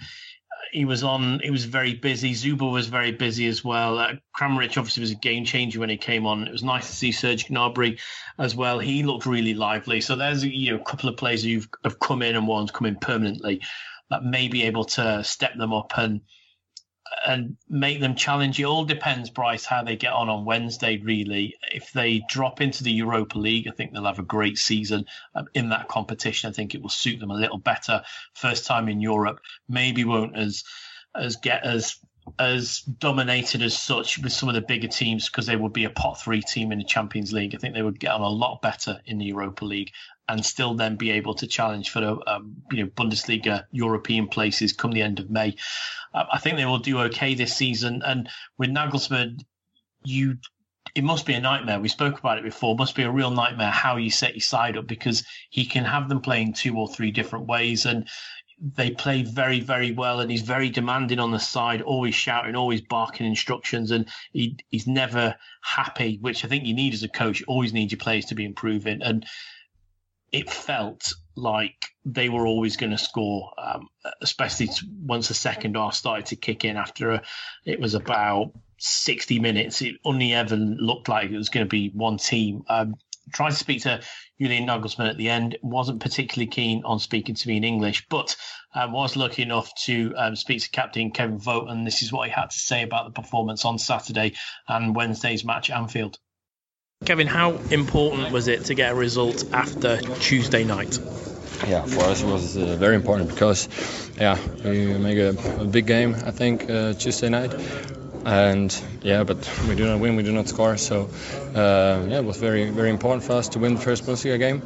he was on. He was very busy. Zuber was very busy as well. Uh, obviously was a game changer when he came on. It was nice to see Serge Gnabry as well. He looked really lively. So there's you know a couple of players who have come in and one's come in permanently that may be able to step them up and and make them challenge. It all depends, Bryce, how they get on on Wednesday. Really, if they drop into the Europa League, I think they'll have a great season um, in that competition. I think it will suit them a little better. First time in Europe, maybe won't as as get as as dominated as such with some of the bigger teams because they would be a pot three team in the Champions League. I think they would get on a lot better in the Europa League and still then be able to challenge for the um, you know Bundesliga European places come the end of May. Uh, I think they will do okay this season. And with Nagelsmann, you it must be a nightmare. We spoke about it before. It must be a real nightmare how you set your side up because he can have them playing two or three different ways. And they play very, very well, and he's very demanding on the side, always shouting, always barking instructions, and he, he's never happy, which I think you need as a coach. You always need your players to be improving, and it felt like they were always going to score, um, especially once the second half started to kick in. After a, it was about 60 minutes, it only ever looked like it was going to be one team. Um, tried to speak to Julian Nagelsmann at the end. wasn't particularly keen on speaking to me in English, but um, was lucky enough to um, speak to Captain Kevin Vogt, and this is what he had to say about the performance on Saturday and Wednesday's match at Anfield. Kevin, how important was it to get a result after Tuesday night? Yeah, for us it was uh, very important because, yeah, we make a, a big game. I think uh, Tuesday night, and yeah, but we do not win, we do not score. So uh, yeah, it was very very important for us to win the first Bundesliga game,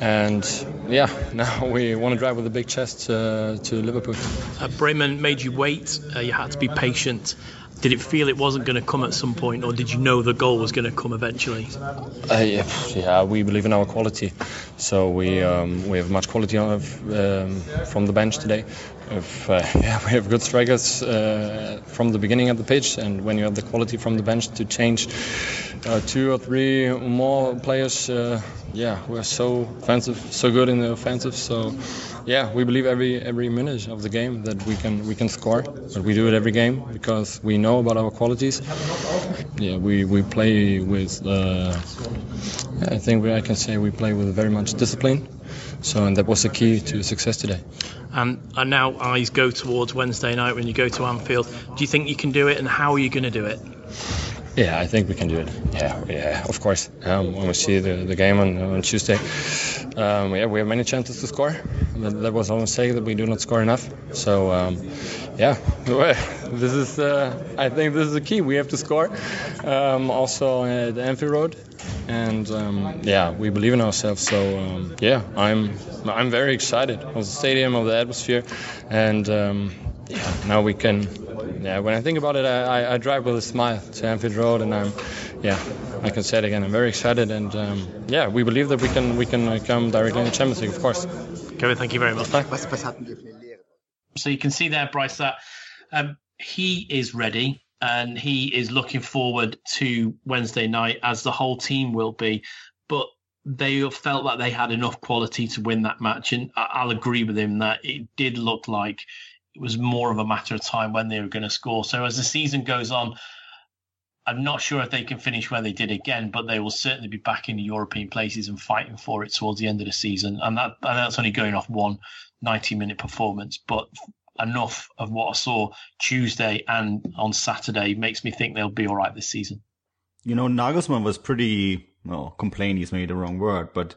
and yeah, now we want to drive with a big chest uh, to Liverpool. Uh, Bremen made you wait. Uh, you had to be patient. Did it feel it wasn't going to come at some point, or did you know the goal was going to come eventually? Uh, yeah, we believe in our quality, so we um, we have much quality of, um, from the bench today. If, uh, yeah, we have good strikers uh, from the beginning of the pitch, and when you have the quality from the bench to change uh, two or three more players, uh, yeah, we're so offensive, so good in the offensive. So, yeah, we believe every every minute of the game that we can we can score, but we do it every game because we know about our qualities. Yeah, we we play with. Uh, I think we, I can say we play with very much discipline. So, and that was the key to success today. And, and now eyes go towards Wednesday night when you go to Anfield. Do you think you can do it, and how are you going to do it? Yeah, I think we can do it. Yeah, yeah, of course. Um, when we see the, the game on, on Tuesday, um, yeah, we have many chances to score. That, that was almost saying that we do not score enough. So, um, yeah, this is. Uh, I think this is the key. We have to score. Um, also at the Anfield Road, and um, yeah, we believe in ourselves. So um, yeah, I'm I'm very excited of the stadium, of the atmosphere, and yeah, now we can yeah, when I think about it, I, I, drive with a smile to Anfield Road, and I'm, yeah, I can say it again. I'm very excited, and um, yeah, we believe that we can we can come directly in the Champions League, of course. Kevin, thank you very much. So you can see there, Bryce, that um, he is ready and he is looking forward to Wednesday night, as the whole team will be. But they felt like they had enough quality to win that match, and I'll agree with him that it did look like it was more of a matter of time when they were going to score. So as the season goes on, I'm not sure if they can finish where they did again, but they will certainly be back in the European places and fighting for it towards the end of the season. And that and that's only going off one 90 minute performance, but enough of what I saw Tuesday and on Saturday makes me think they'll be all right this season. You know, Nagelsmann was pretty, well, complain is maybe the wrong word, but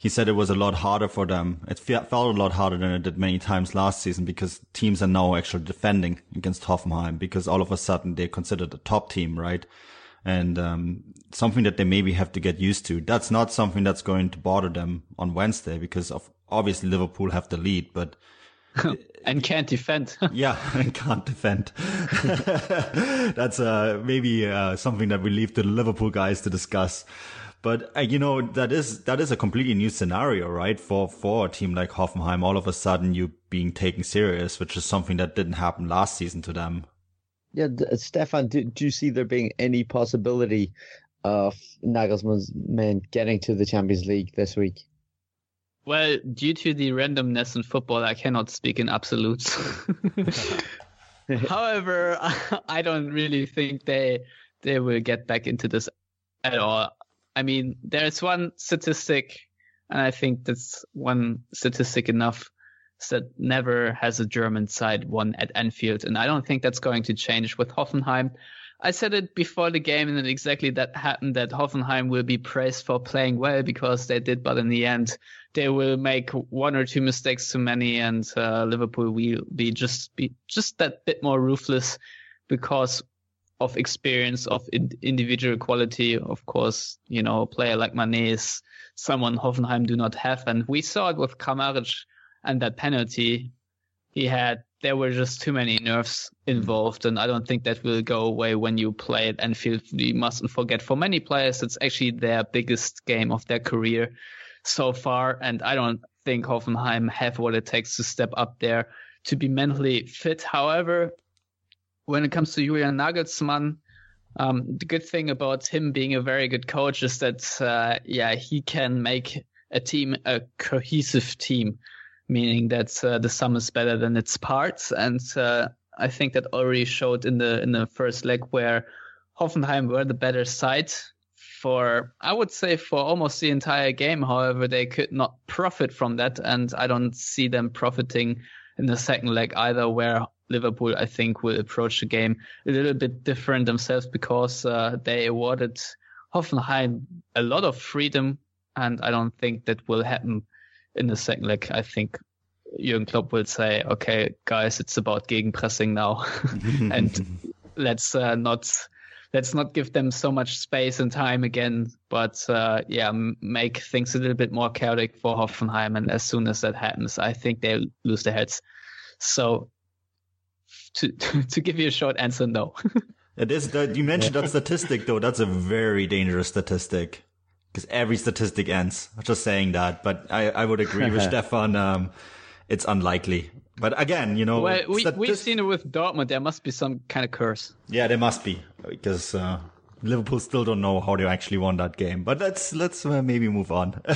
he said it was a lot harder for them. It felt a lot harder than it did many times last season because teams are now actually defending against Hoffenheim because all of a sudden they're considered a top team, right? And um, something that they maybe have to get used to. That's not something that's going to bother them on Wednesday because of obviously Liverpool have the lead, but and can't defend. yeah, and can't defend. That's uh, maybe uh, something that we leave to the Liverpool guys to discuss. But uh, you know that is that is a completely new scenario, right? For for a team like Hoffenheim, all of a sudden you being taken serious, which is something that didn't happen last season to them. Yeah, Stefan, do, do you see there being any possibility of Nagelsmann's men getting to the Champions League this week? Well, due to the randomness in football, I cannot speak in absolutes. However, I don't really think they they will get back into this at all. I mean, there's one statistic, and I think that's one statistic enough that never has a German side won at Anfield, and I don't think that's going to change with Hoffenheim. I said it before the game, and exactly that happened. That Hoffenheim will be praised for playing well because they did, but in the end, they will make one or two mistakes too many, and uh, Liverpool will be just be just that bit more ruthless because of experience, of in- individual quality. Of course, you know, a player like Mane is someone Hoffenheim do not have, and we saw it with Kramaric and that penalty he had there were just too many nerves involved, and I don't think that will go away when you play at Anfield. We mustn't forget, for many players, it's actually their biggest game of their career so far, and I don't think Hoffenheim have what it takes to step up there to be mentally fit. However, when it comes to Julian Nagelsmann, um, the good thing about him being a very good coach is that, uh, yeah, he can make a team a cohesive team, meaning that uh, the sum is better than its parts. And uh, I think that already showed in the in the first leg where Hoffenheim were the better side for I would say for almost the entire game. However, they could not profit from that, and I don't see them profiting in the second leg either, where Liverpool I think will approach the game a little bit different themselves because uh, they awarded Hoffenheim a lot of freedom, and I don't think that will happen in the second leg. I think Jurgen Klopp will say, "Okay, guys, it's about gegenpressing now, and let's uh, not." let's not give them so much space and time again, but uh, yeah, make things a little bit more chaotic for Hoffenheim. And as soon as that happens, I think they lose their heads. So, to to give you a short answer, no. it is that you mentioned that statistic though. That's a very dangerous statistic because every statistic ends. I'm just saying that, but I I would agree with Stefan. Um, it's unlikely. But again, you know, well, we, we've seen it with Dortmund. There must be some kind of curse. Yeah, there must be because uh, Liverpool still don't know how they actually won that game. But let's let's uh, maybe move on.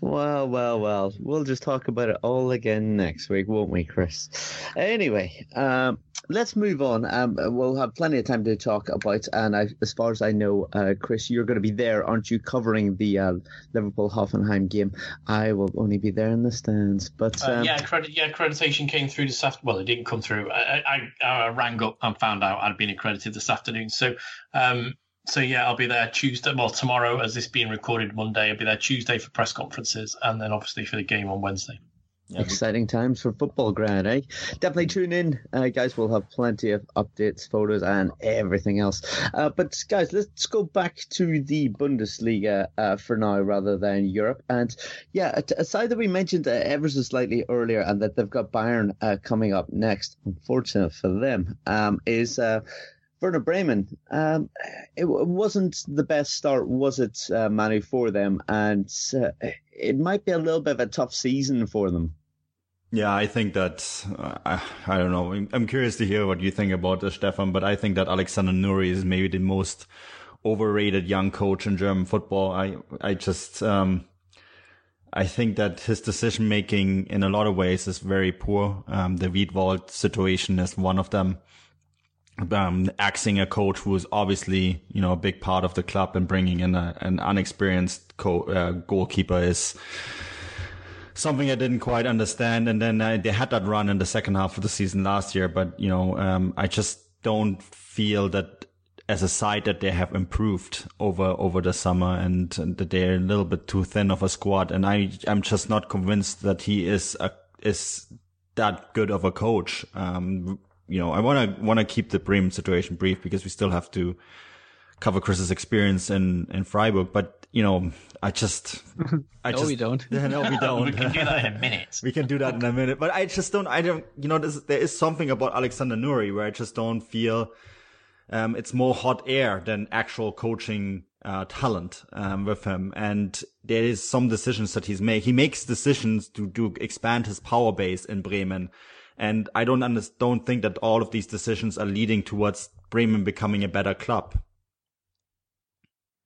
well, well, well. We'll just talk about it all again next week, won't we, Chris? Anyway, um, let's move on. Um, we'll have plenty of time to talk about. And I, as far as I know, uh, Chris, you're going to be there, aren't you, covering the uh, Liverpool Hoffenheim game? I will only be there in the stands. But uh, um, yeah, credit, yeah, accreditation came through this afternoon. Well, it didn't come through. I, I, I, rang up and found out I'd been accredited this afternoon. So. Um, so yeah, I'll be there Tuesday. Well, tomorrow, as this being recorded Monday, I'll be there Tuesday for press conferences, and then obviously for the game on Wednesday. Yeah, Exciting times for Futbolgrad, eh? Definitely tune in, uh, guys. We'll have plenty of updates, photos, and everything else. Uh, but guys, let's go back to the Bundesliga uh, for now, rather than Europe. And yeah, aside that we mentioned uh, ever so slightly earlier, and that they've got Bayern uh, coming up next. Unfortunate for them, um, is. Werder Bremen, um, it, wasn't the best start, was it, uh, Manu, for them? And uh, it might be a little bit of a tough season for them. Yeah, I think that uh, I, I don't know. I'm curious to hear what you think about this, Stefan. But I think that Alexander Nouri is maybe the most overrated young coach in German football. I I just um, I think that his decision making in a lot of ways is very poor. Um, the Wiedwald situation is one of them um, axing a coach who is obviously, you know, a big part of the club and bringing in a, an unexperienced co- uh, goalkeeper is something I didn't quite understand. And then uh, they had that run in the second half of the season last year, but you know, um, I just don't feel that as a side that they have improved over over the summer and, and that they're a little bit too thin of a squad. And I I'm just not convinced that he is a is that good of a coach. Um, you know, I want to want to keep the Bremen situation brief because we still have to cover Chris's experience in in Freiburg. But you know, I just, I no, just, we don't. no, we don't. we can do that in a minute. we can do that in a minute. But I just don't. I don't. You know, there is something about Alexander Nouri where I just don't feel. Um, it's more hot air than actual coaching uh, talent um, with him, and there is some decisions that he's made. He makes decisions to do expand his power base in Bremen and I don't under, don't think that all of these decisions are leading towards Bremen becoming a better club.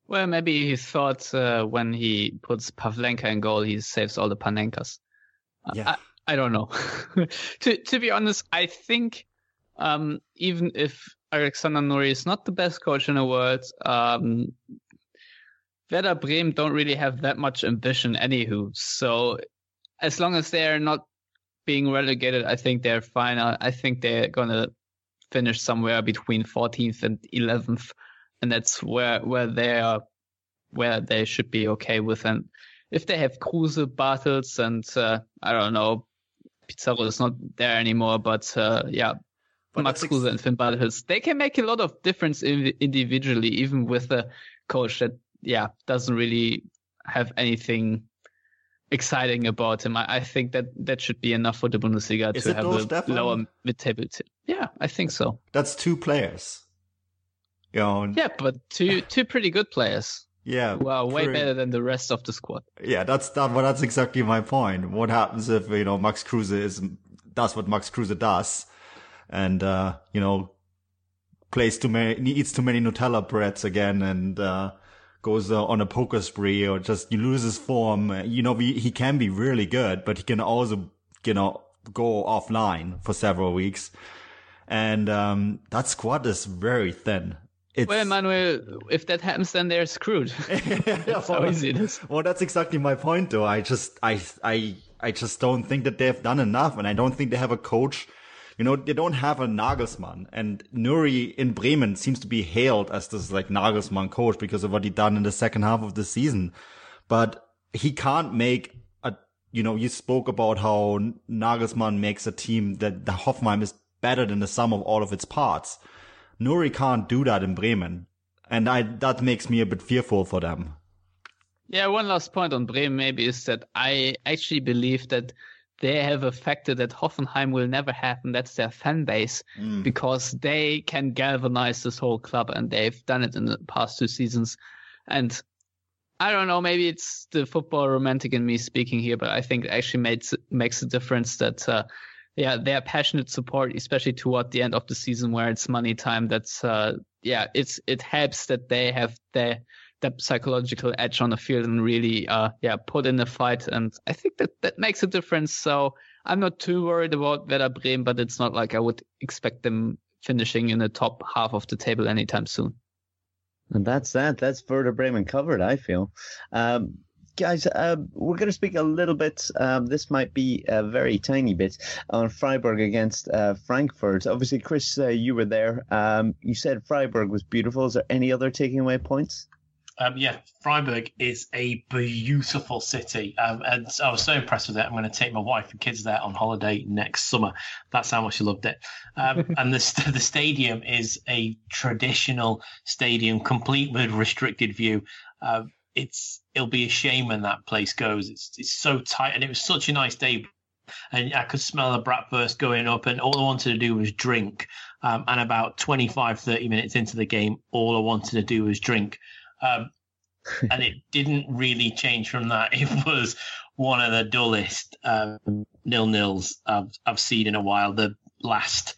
Well, maybe he thought uh, when he puts Pavlenka in goal, he saves all the Panenkas. Yeah. I, I don't know. to to be honest, I think um, even if Alexander Nouri is not the best coach in the world, um, Werder Bremen don't really have that much ambition, anywho. So as long as they're not being relegated, I think they're fine. I think they're gonna finish somewhere between 14th and 11th, and that's where where they are, where they should be okay with. And if they have Kruse, Bartels, and uh, I don't know, Pizarro is not there anymore, but uh, yeah. But Max Kruse and Finn Bartels, they can make a lot of difference individually, even with a coach that, yeah, doesn't really have anything exciting about him. I, I, think that that should be enough for the Bundesliga Is to have a Stefan? lower mid-table team. Yeah, I think so. That's two players. You know, yeah, but two two pretty good players. Yeah. Well, way pretty- better than the rest of the squad. Yeah, that's that. Well, that's exactly my point. What happens if you know Max Kruse is does what Max Kruse does, and uh, you know plays too many, eats too many Nutella breads again, and uh, goes uh, on a poker spree, or just he loses form. Uh, You know, we, he can be really good, but he can also you know go offline for several weeks, and um, that squad is very thin. It's, Well, Manuel, if that happens, then they're screwed. That's how easy it is. Well, that's exactly my point, though. I just, I, I, I just don't think that they've done enough, and I don't think they have a coach. You know, they don't have a Nagelsmann, and Nouri in Bremen seems to be hailed as this like Nagelsmann coach because of what he done in the second half of the season. But he can't make a, you know, you spoke about how Nagelsmann makes a team that the Hoffenheim is better than the sum of all of its parts. Nouri can't do that in Bremen. And I, that makes me a bit fearful for them. Yeah, one last point on Bremen maybe is that I actually believe that they have a factor that Hoffenheim will never have, and that's their fan base, Mm. because they can galvanize this whole club, and they've done it in the past two seasons. And I don't know, maybe it's the football romantic in me speaking here, but I think it actually makes makes a difference that, uh, yeah, their passionate support, especially toward the end of the season where it's money time. That's, uh, yeah, it's it helps that they have their that psychological edge on the field and really, uh, yeah, put in the fight. And I think that that makes a difference. So I'm not too worried about Werder Bremen, but it's not like I would expect them finishing in the top half of the table anytime soon. And that's that. That's Werder Bremen covered, I feel. Um, guys, uh, we're going to speak a little bit. Um, this might be a very tiny bit on Freiburg against uh, Frankfurt. Obviously, Chris, uh, you were there. Um, you said Freiburg was beautiful. Is there any other taking away points? Um, yeah, Freiburg is a beautiful city, um, and I was so impressed with it. I'm going to take my wife and kids there on holiday next summer. That's how much I loved it. Um, and the the stadium is a traditional stadium, complete with restricted view. Uh, it's it'll be a shame when that place goes. It's it's so tight, and it was such a nice day. And I could smell the bratwurst going up, and all I wanted to do was drink. Um, and about 25, 30 minutes into the game, all I wanted to do was drink. Um, and it didn't really change from that. It was one of the dullest um, nil nils I've, I've seen in a while. The last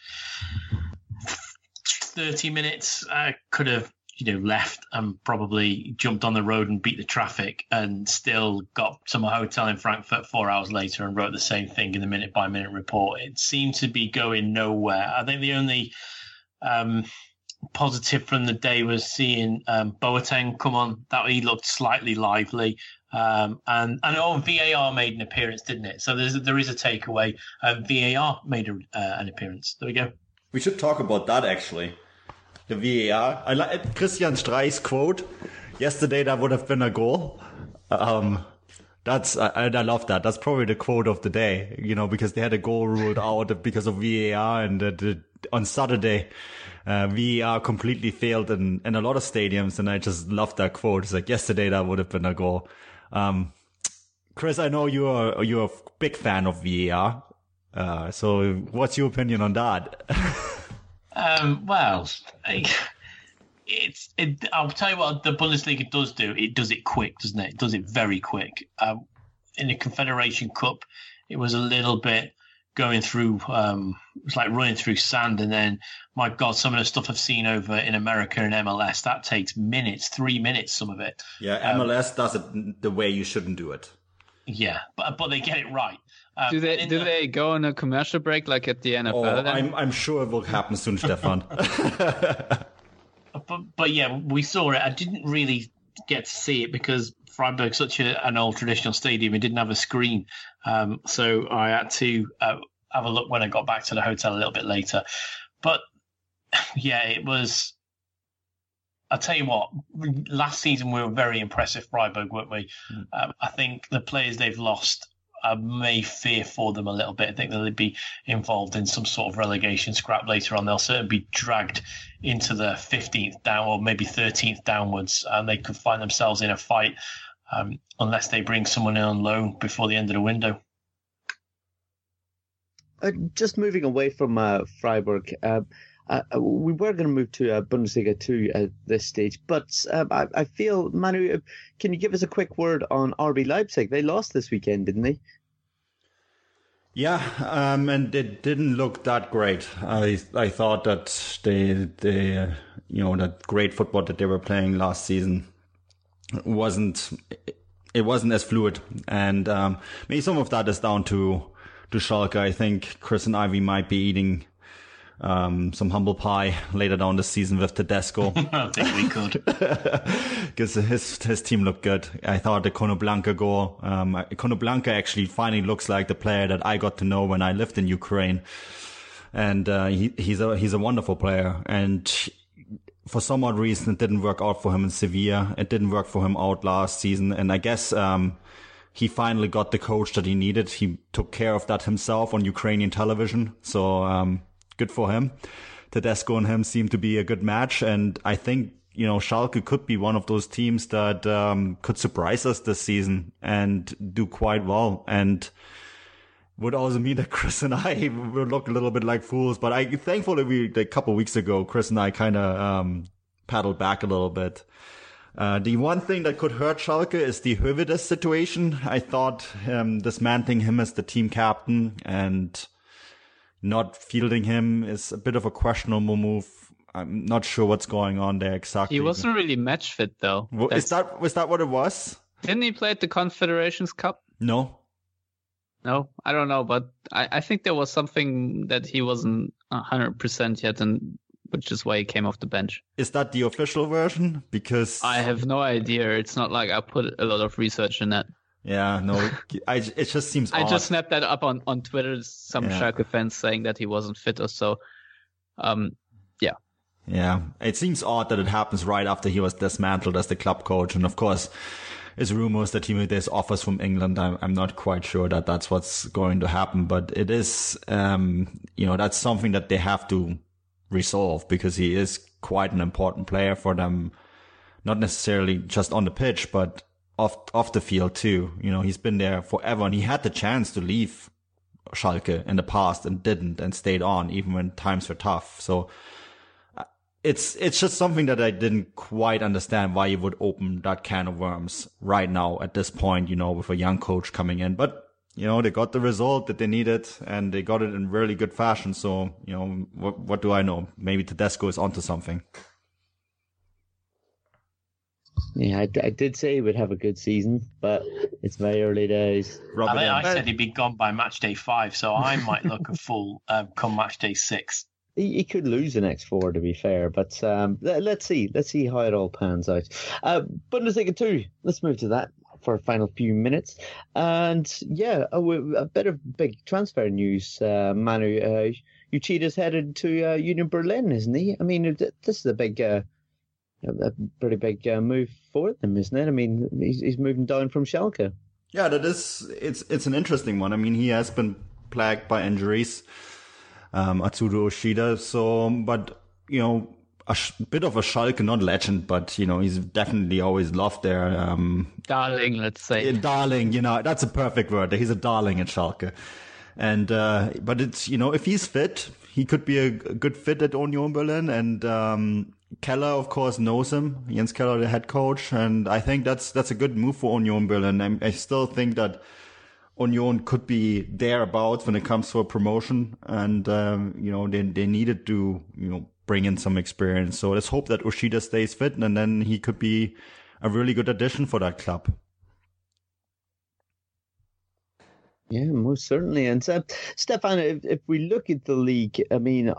30 minutes, I could have you know left and probably jumped on the road and beat the traffic and still got to my hotel in Frankfurt four hours later and wrote the same thing in the minute by minute report. It seemed to be going nowhere. I think the only um, positive from the day was seeing um, Boateng come on. That he looked slightly lively. Um, and and oh, VAR made an appearance, didn't it? So there's there is a takeaway. Um, VAR made a, uh, an appearance. There we go. We should talk about that actually. The VAR. I like Christian Streich's quote. Yesterday that would have been a goal. Um, that's I, I love that. That's probably the quote of the day. You know, because they had a goal ruled out because of VAR, and uh, the, on Saturday, uh, VAR completely failed in in a lot of stadiums, and I just love that quote. It's like yesterday that would have been a goal. Um, Chris, I know you're you're a big fan of VAR. Uh, so what's your opinion on that? Um, well, I- it's. It, I'll tell you what the Bundesliga does do. It does it quick, doesn't it? It does it very quick. Um, in the Confederation Cup, it was a little bit going through. Um, it was like running through sand, and then my God, some of the stuff I've seen over in America and MLS that takes minutes, three minutes, some of it. Yeah, MLS does it the way you shouldn't do it. Yeah, but but they get it right. Um, Do they do the- they go on a commercial break like at the NFL? Oh, then? I'm I'm sure it will happen soon, Stefan. but but yeah, we saw it. I didn't really get to see it because Freiburg's such a, an old traditional stadium. It didn't have a screen, um, so I had to uh, have a look when I got back to the hotel a little bit later. But yeah, it was. I'll tell you what. Last season we were very impressive, Freiburg, weren't we? Um, I think the players they've lost. I may fear for them a little bit. I think they'll be involved in some sort of relegation scrap later on. They'll certainly be dragged into the 15th down or maybe 13th downwards, and they could find themselves in a fight um, unless they bring someone in on loan before the end of the window. Uh, just moving away from uh, Freiburg, uh, uh, we were going to move to uh, Bundesliga 2 at this stage, but um, I, I, feel, Manu, uh, can you give us a quick word on RB Leipzig? They lost this weekend, didn't they? Yeah, um, and it didn't look that great. I I thought that they they you know that great football that they were playing last season wasn't it wasn't as fluid, and um, maybe some of that is down to to Schalke. I think Chris and Ivy might be eating um, some humble pie later down the season with Tedesco. I think we could. Because his, his team looked good. I thought the Konoplyanka goal, um, Konoplyanka actually finally looks like the player that I got to know when I lived in Ukraine. And, uh, he, he's a, he's a wonderful player. And for some odd reason, it didn't work out for him in Sevilla. It didn't work for him out last season. And I guess, um, he finally got the coach that he needed. He took care of that himself on Ukrainian television. So, um, good for him. Tedesco and him seem to be a good match. And I think, you know, Schalke could be one of those teams that, um, could surprise us this season and do quite well. And, would also mean that Chris and I would look a little bit like fools. But I thankfully we a couple weeks ago, Chris and I kind of um, paddled back a little bit. Uh, the one thing that could hurt Schalke is the Höwedes situation. I thought um, dismantling him as the team captain and not fielding him is a bit of a questionable move. I'm not sure what's going on there exactly. He wasn't really match fit though. Is that was that what it was? Didn't he play at the Confederations Cup? No. No, I don't know, but I, I think there was something that he wasn't hundred percent yet, and which is why he came off the bench. Is that the official version? Because I have no idea. It's not like I put a lot of research in that. Yeah, no, I, it just seems. I odd. just snapped that up on on Twitter. Some yeah. Schalke fans saying that he wasn't fit or so. Um, yeah. Yeah, it seems odd that it happens right after he was dismantled as the club coach, and of course, there's rumors that he made this offers from England. I'm, I'm not quite sure that that's what's going to happen, but it is, um, you know, that's something that they have to resolve because he is quite an important player for them, not necessarily just on the pitch, but off off the field too. You know, he's been there forever, and he had the chance to leave Schalke in the past and didn't, and stayed on even when times were tough. So uh, it's it's just something that I didn't quite understand why you would open that can of worms right now at this point. You know, with a young coach coming in, but. You know, they got the result that they needed and they got it in really good fashion. So, you know, what, what do I know? Maybe Tedesco is onto something. Yeah, I, I, did say he would have a good season, but it's very early days. I, mean, I said he'd be gone by match day five, so I might look a full um, come match day six. He, he, could lose the next four, to be fair, but um, let, us see. Let's see how it all pans out. Uh, Bundesliga 2, let's move to that for a final few minutes. And yeah, a, a bit of big transfer news, uh, Manu. Uh, Uchida's headed to uh, Union Berlin, isn't he? I mean, this is a big uh, a pretty big uh, move for them, isn't it? I mean, he's, he's moving down from Schalke. Yeah, that is. It's it's an interesting one. I mean, he has been plagued by injuries, um, Atsuto Uchida. So, but you know, a sh- bit of a Schalke, not legend, but you know, he's definitely always loved there. Um, darling, let's say. Darling, you know, that's a perfect word. He's a darling at Schalke. And, uh, but it's, you know, if he's fit, he could be a, a good fit at Union Berlin. And, um, Keller, of course, knows him. Jens Keller, the head coach, and I think that's that's a good move for Union Berlin. I, I still think that Union could be thereabouts when it comes to a promotion, and um, you know they they needed to you know bring in some experience. So let's hope that Uchida stays fit, and then he could be a really good addition for that club. Yeah, most certainly. And uh, Stefan, if, if we look at the league, I mean,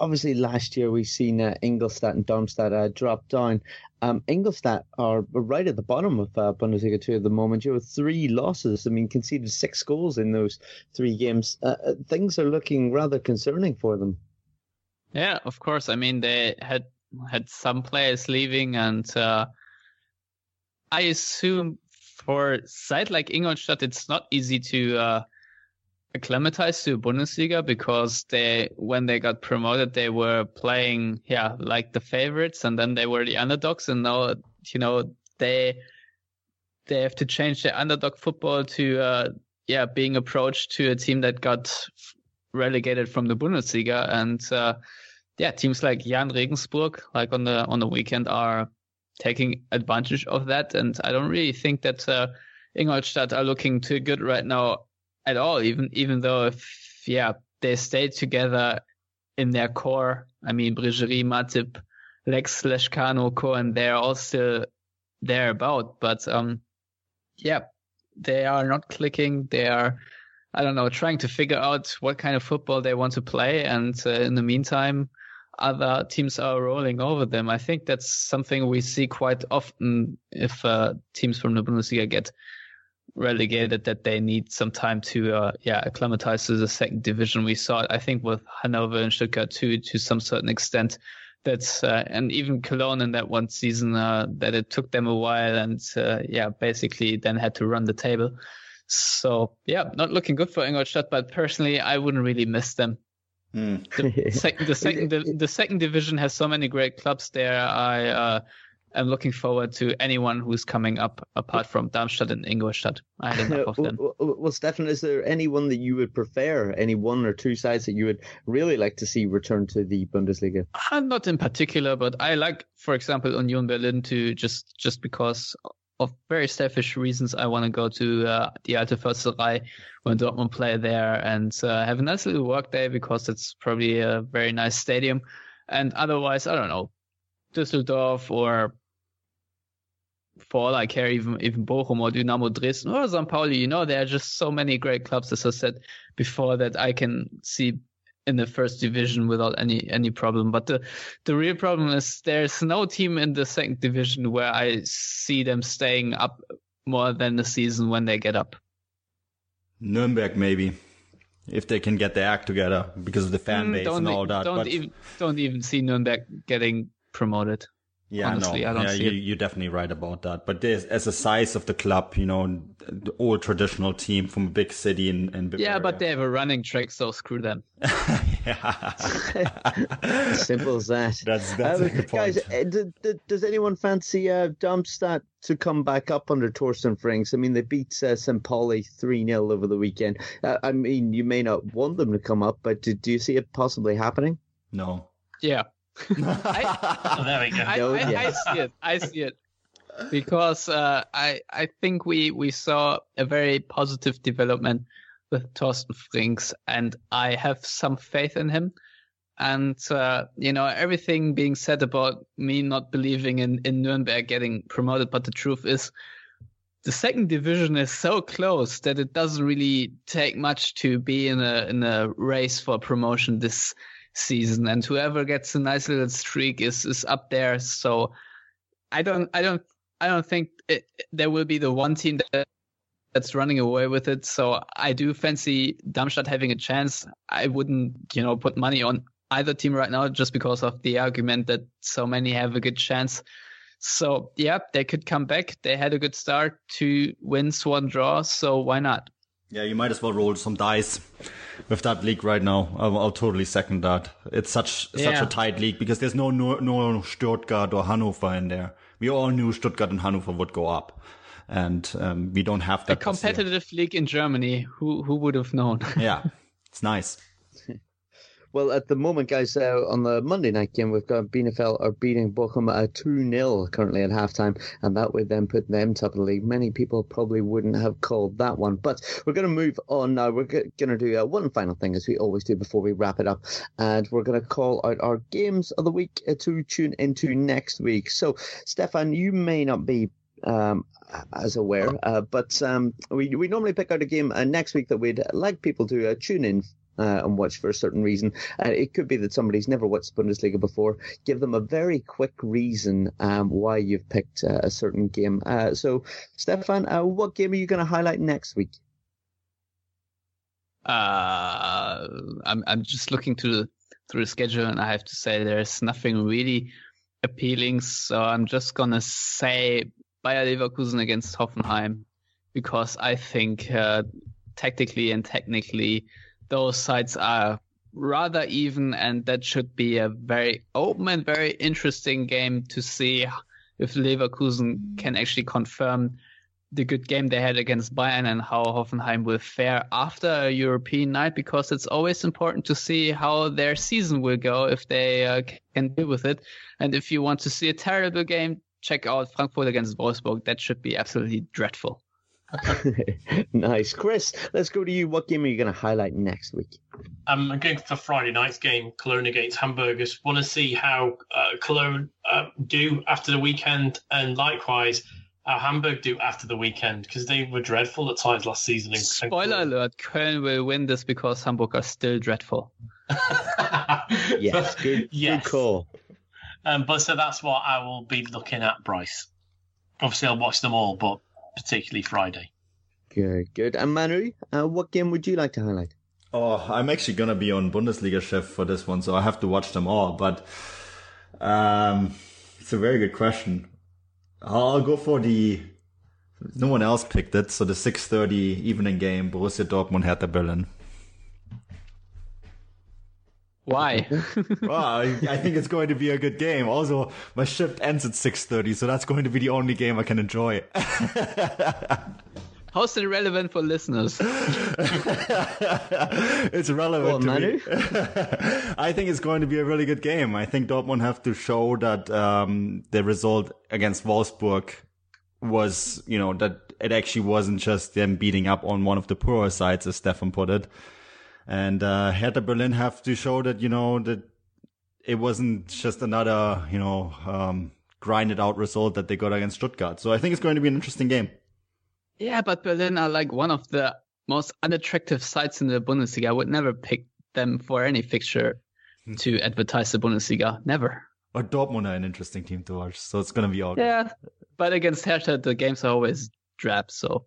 obviously last year we've seen uh, Ingolstadt and Darmstadt uh, drop down. Um, Ingolstadt are right at the bottom of uh, Bundesliga 2 at the moment. You have three losses. I mean, conceded six goals in those three games. Uh, uh, things are looking rather concerning for them. Yeah, of course. I mean, they had had some players leaving, and uh, I assume for side like Ingolstadt, it's not easy to uh, acclimatized to Bundesliga because they when they got promoted they were playing yeah like the favorites and then they were the underdogs and now you know they they have to change their underdog football to uh yeah being approached to a team that got relegated from the Bundesliga and uh yeah, teams like Jahn Regensburg, like on the on the weekend, are taking advantage of that. And I don't really think that uh, Ingolstadt are looking too good right now at all. Even even though if yeah they stay together in their core. I mean, Brégerie, Matip, Lex, Lezcano, Cohen, they're all still there about. But um, yeah, they are not clicking. They are, I don't know, trying to figure out what kind of football they want to play. And uh, in the meantime, other teams are rolling over them. I think that's something we see quite often if uh, teams from the Bundesliga get relegated that they need some time to uh, yeah acclimatize to the second division. We saw it, I think, with Hanover and Stuttgart too, to some certain extent. That's uh, and even Cologne in that one season uh, that it took them a while and uh, yeah basically then had to run the table. So yeah, not looking good for Ingolstadt, but personally I wouldn't really miss them. Mm. The second, the second, the, the, second division has so many great clubs there. I am looking forward to anyone who's coming up apart from Darmstadt and Ingolstadt. I had enough of them. Well, Stefan, is there anyone that you would prefer? Any one or two sides that you would really like to see return to the Bundesliga? Uh, not in particular, but I like, for example, Union Berlin to just just because of very selfish reasons, I want to go to uh, the Alte Försterei when Dortmund play there and uh, have a nice little work day because it's probably a very nice stadium. And otherwise, I don't know, Düsseldorf or for all I care, even even Bochum or Dynamo Dresden or. Pauli. You know, there are just so many great clubs, as I said before, that I can see in the first division without any any problem. But the the real problem is there's no team in the second division where I see them staying up more than the season when they get up. Nuremberg, maybe. If they can get their act together because of the fan mm, base and all that. Don't, but... even, don't even see Nuremberg getting promoted. Yeah, Honestly, no, yeah, you, you're definitely right about that. But there's, as a size of the club, you know, the old traditional team from a big city in, in Yeah, but they have a running track, so screw them. Simple as that. That's, that's um, a good point. Guys, uh, does anyone fancy uh, Darmstadt to come back up under Torsten Frings? I mean, they beat uh, St. Pauli 3 0 over the weekend. Uh, I mean, you may not want them to come up, but do, do you see it possibly happening? No. Yeah, I, oh, there we go. I, I, I, see it. I see it because uh, I I think we we saw a very positive development with Torsten Frings, and I have some faith in him. And uh, you know everything being said about me not believing in in Nuremberg getting promoted, but the truth is. The second division is so close that it doesn't really take much to be in a in a race for promotion this season, and whoever gets a nice little streak is is up there. So I don't I don't I don't think it, there will be the one team that that's running away with it. So I do fancy Darmstadt having a chance. I wouldn't, you know, put money on either team right now just because of the argument that so many have a good chance. So yeah, they could come back. They had a good start, two wins, one draw. So why not? Yeah, you might as well roll some dice with that league right now. I'll, I'll totally second that. It's such yeah. such a tight league because there's no, no no Stuttgart or Hannover in there. We all knew Stuttgart and Hannover would go up, and um, we don't have that. A competitive league in Germany. Who who would have known? yeah, it's nice. Well, at the moment, guys, uh, on the Monday night game, we've got Bielefeld are beating Bochum at 2 0 currently at halftime, and that would then put them top of the league. Many people probably wouldn't have called that one, but we're going to move on now. We're going to do uh, one final thing, as we always do before we wrap it up, and we're going to call out our games of the week uh, to tune into next week. So, Stefan, you may not be um, as aware. Uh, but um, we we normally pick out a game uh, next week that we'd like people to uh, tune in uh, and watch for a certain reason. Uh, it could be that somebody's never watched Bundesliga before. Give them a very quick reason um, why you've picked uh, a certain game. Uh, so, Stefan, uh, what game are you going to highlight next week? Uh, I'm I'm just looking through the through the schedule, and I have to say there's nothing really appealing. So I'm just gonna say Bayer Leverkusen against Hoffenheim because I think uh, tactically and technically those sides are rather even, and that should be a very open and very interesting game to see if Leverkusen can actually confirm the good game they had against Bayern and how Hoffenheim will fare after a European night because it's always important to see how their season will go if they uh, can deal with it. And if you want to see a terrible game, check out Frankfurt against Wolfsburg. That should be absolutely dreadful. nice. Chris, let's go to you. What game are you going to highlight next week? Um, I'm going for Friday night's game, Cologne against Hamburgers. Want to see how uh, Cologne uh, do after the weekend, and likewise how Hamburg do after the weekend, because they were dreadful at times last season. Spoiler alert, Köln will win this because Hamburg are still dreadful. yes, good, yes. good call. Um, but so that's what I will be looking at, Bryce. Obviously, I'll watch them all, but particularly Friday. Good, good. And Manu, uh, what game would you like to highlight? Oh, I'm actually gonna be on Bundesliga chef for this one, so I have to watch them all. But um, it's a very good question. I'll go for the. No one else picked it, so the 6:30 evening game, Borussia Dortmund Hertha Berlin. Why? well, I, I, think it's going to be a good game. Also, my shift ends at 6:30, so that's going to be the only game I can enjoy. How's it relevant for listeners? it's relevant to me. I think it's going to be a really good game. I think Dortmund have to show that um, the result against Wolfsburg was, you know, that it actually wasn't just them beating up on one of the poorer sides, as Stefan put it. And uh, Hertha Berlin have to show that, you know, that it wasn't just another, you know, um, grinded out result that they got against Stuttgart. So I think it's going to be an interesting game. Yeah, but Berlin are like one of the most unattractive sides in the Bundesliga. I would never pick them for any fixture hmm. to advertise the Bundesliga. Never. But Dortmund are an interesting team to watch, so it's going to be all. Yeah, but against Hertha, the games are always drab. So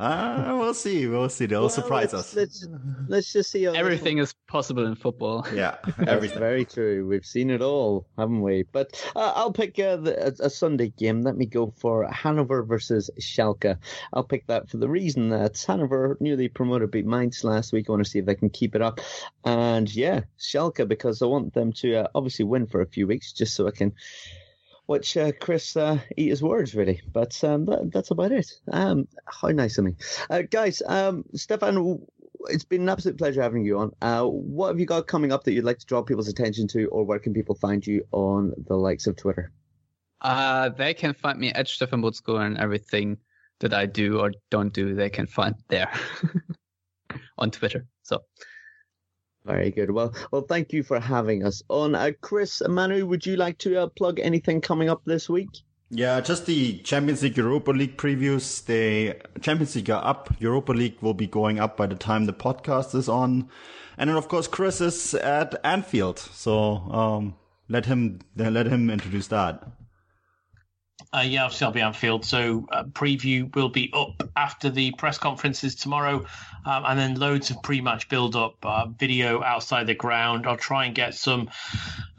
Ah, we'll see. We'll see. They'll well, surprise let's, us. Let's, let's just see. Everything is possible in football. Yeah, everything. very true. We've seen it all, haven't we? But uh, I'll pick uh, the, a, a, Sunday game. Let me go for Hanover versus Schalke. I'll pick that for the reason that Hanover newly promoted beat Mainz last week. I want to see if they can keep it up. And yeah, Schalke because I want them to uh, obviously win for a few weeks just so I can watch uh, Chris uh, eat his words, really. But um, that, that's about it. Um, how nice of me. Uh, guys, um, Stefan, it's been an absolute pleasure having you on. Uh, what have you got coming up that you'd like to draw people's attention to, or where can people find you on the likes of Twitter? Uh, they can find me at Stefan Buczko and everything that I do or don't do, they can find there on Twitter. So very good. Well, well, thank you for having us on. Uh, Chris, Manu, would you like to uh, plug anything coming up this week? Yeah, just the Champions League Europa League previews. The Champions League are up. Europa League will be going up by the time the podcast is on. And then, of course, Chris is at Anfield. So, um, let him, let him introduce that. Uh, yeah, obviously I'll be Anfield. So uh, preview will be up after the press conferences tomorrow, um, and then loads of pre-match build-up uh, video outside the ground. I'll try and get some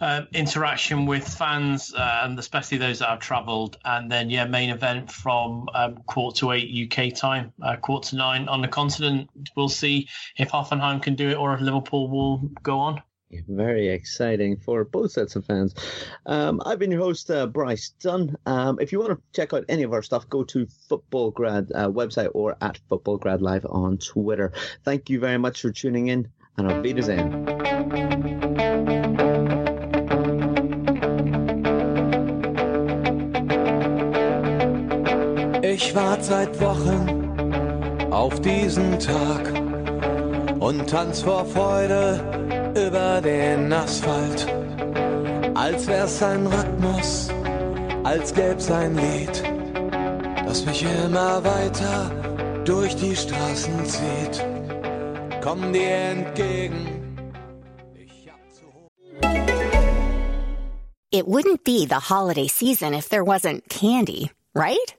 uh, interaction with fans, uh, and especially those that have travelled. And then yeah, main event from um, quarter to eight UK time, uh, quarter to nine on the continent. We'll see if Hoffenheim can do it or if Liverpool will go on. Very exciting for both sets of fans. Um, I've been your host, uh, Bryce Dunn. Um, if you want to check out any of our stuff, go to Futbolgrad uh, website or at Futbolgrad Live on Twitter. Thank you very much for tuning in, and auf Wiedersehen. Ich warte seit Wochen auf diesen Tag und tanz vor Freude über den Asphalt, als wär's ein Rhythmus, als gäb's ein Lied, das mich immer weiter durch die Straßen zieht. Komm dir entgegen. It wouldn't be the holiday season if there wasn't candy, right?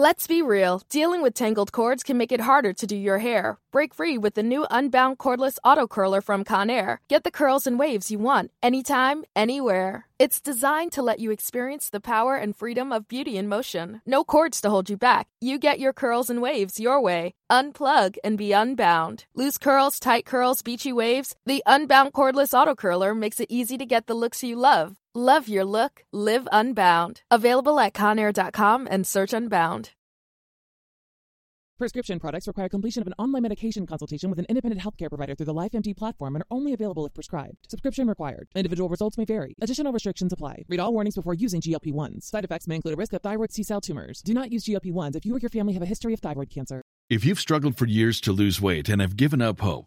Let's be real, dealing with tangled cords can make it harder to do your hair. Break free with the new Unbound Cordless Auto Curler from Conair. Get the curls and waves you want, anytime, anywhere. It's designed to let you experience the power and freedom of beauty in motion. No cords to hold you back. You get your curls and waves your way. Unplug and be unbound. Loose curls, tight curls, beachy waves. The Unbound Cordless Auto Curler makes it easy to get the looks you love. Love your look. Live unbound. Available at conair.com and search unbound. Prescription products require completion of an online medication consultation with an independent healthcare provider through the LifeMD platform and are only available if prescribed. Subscription required. Individual results may vary. Additional restrictions apply. Read all warnings before using GLP-1s. Side effects may include a risk of thyroid C-cell tumors. Do not use GLP-1s if you or your family have a history of thyroid cancer. If you've struggled for years to lose weight and have given up hope,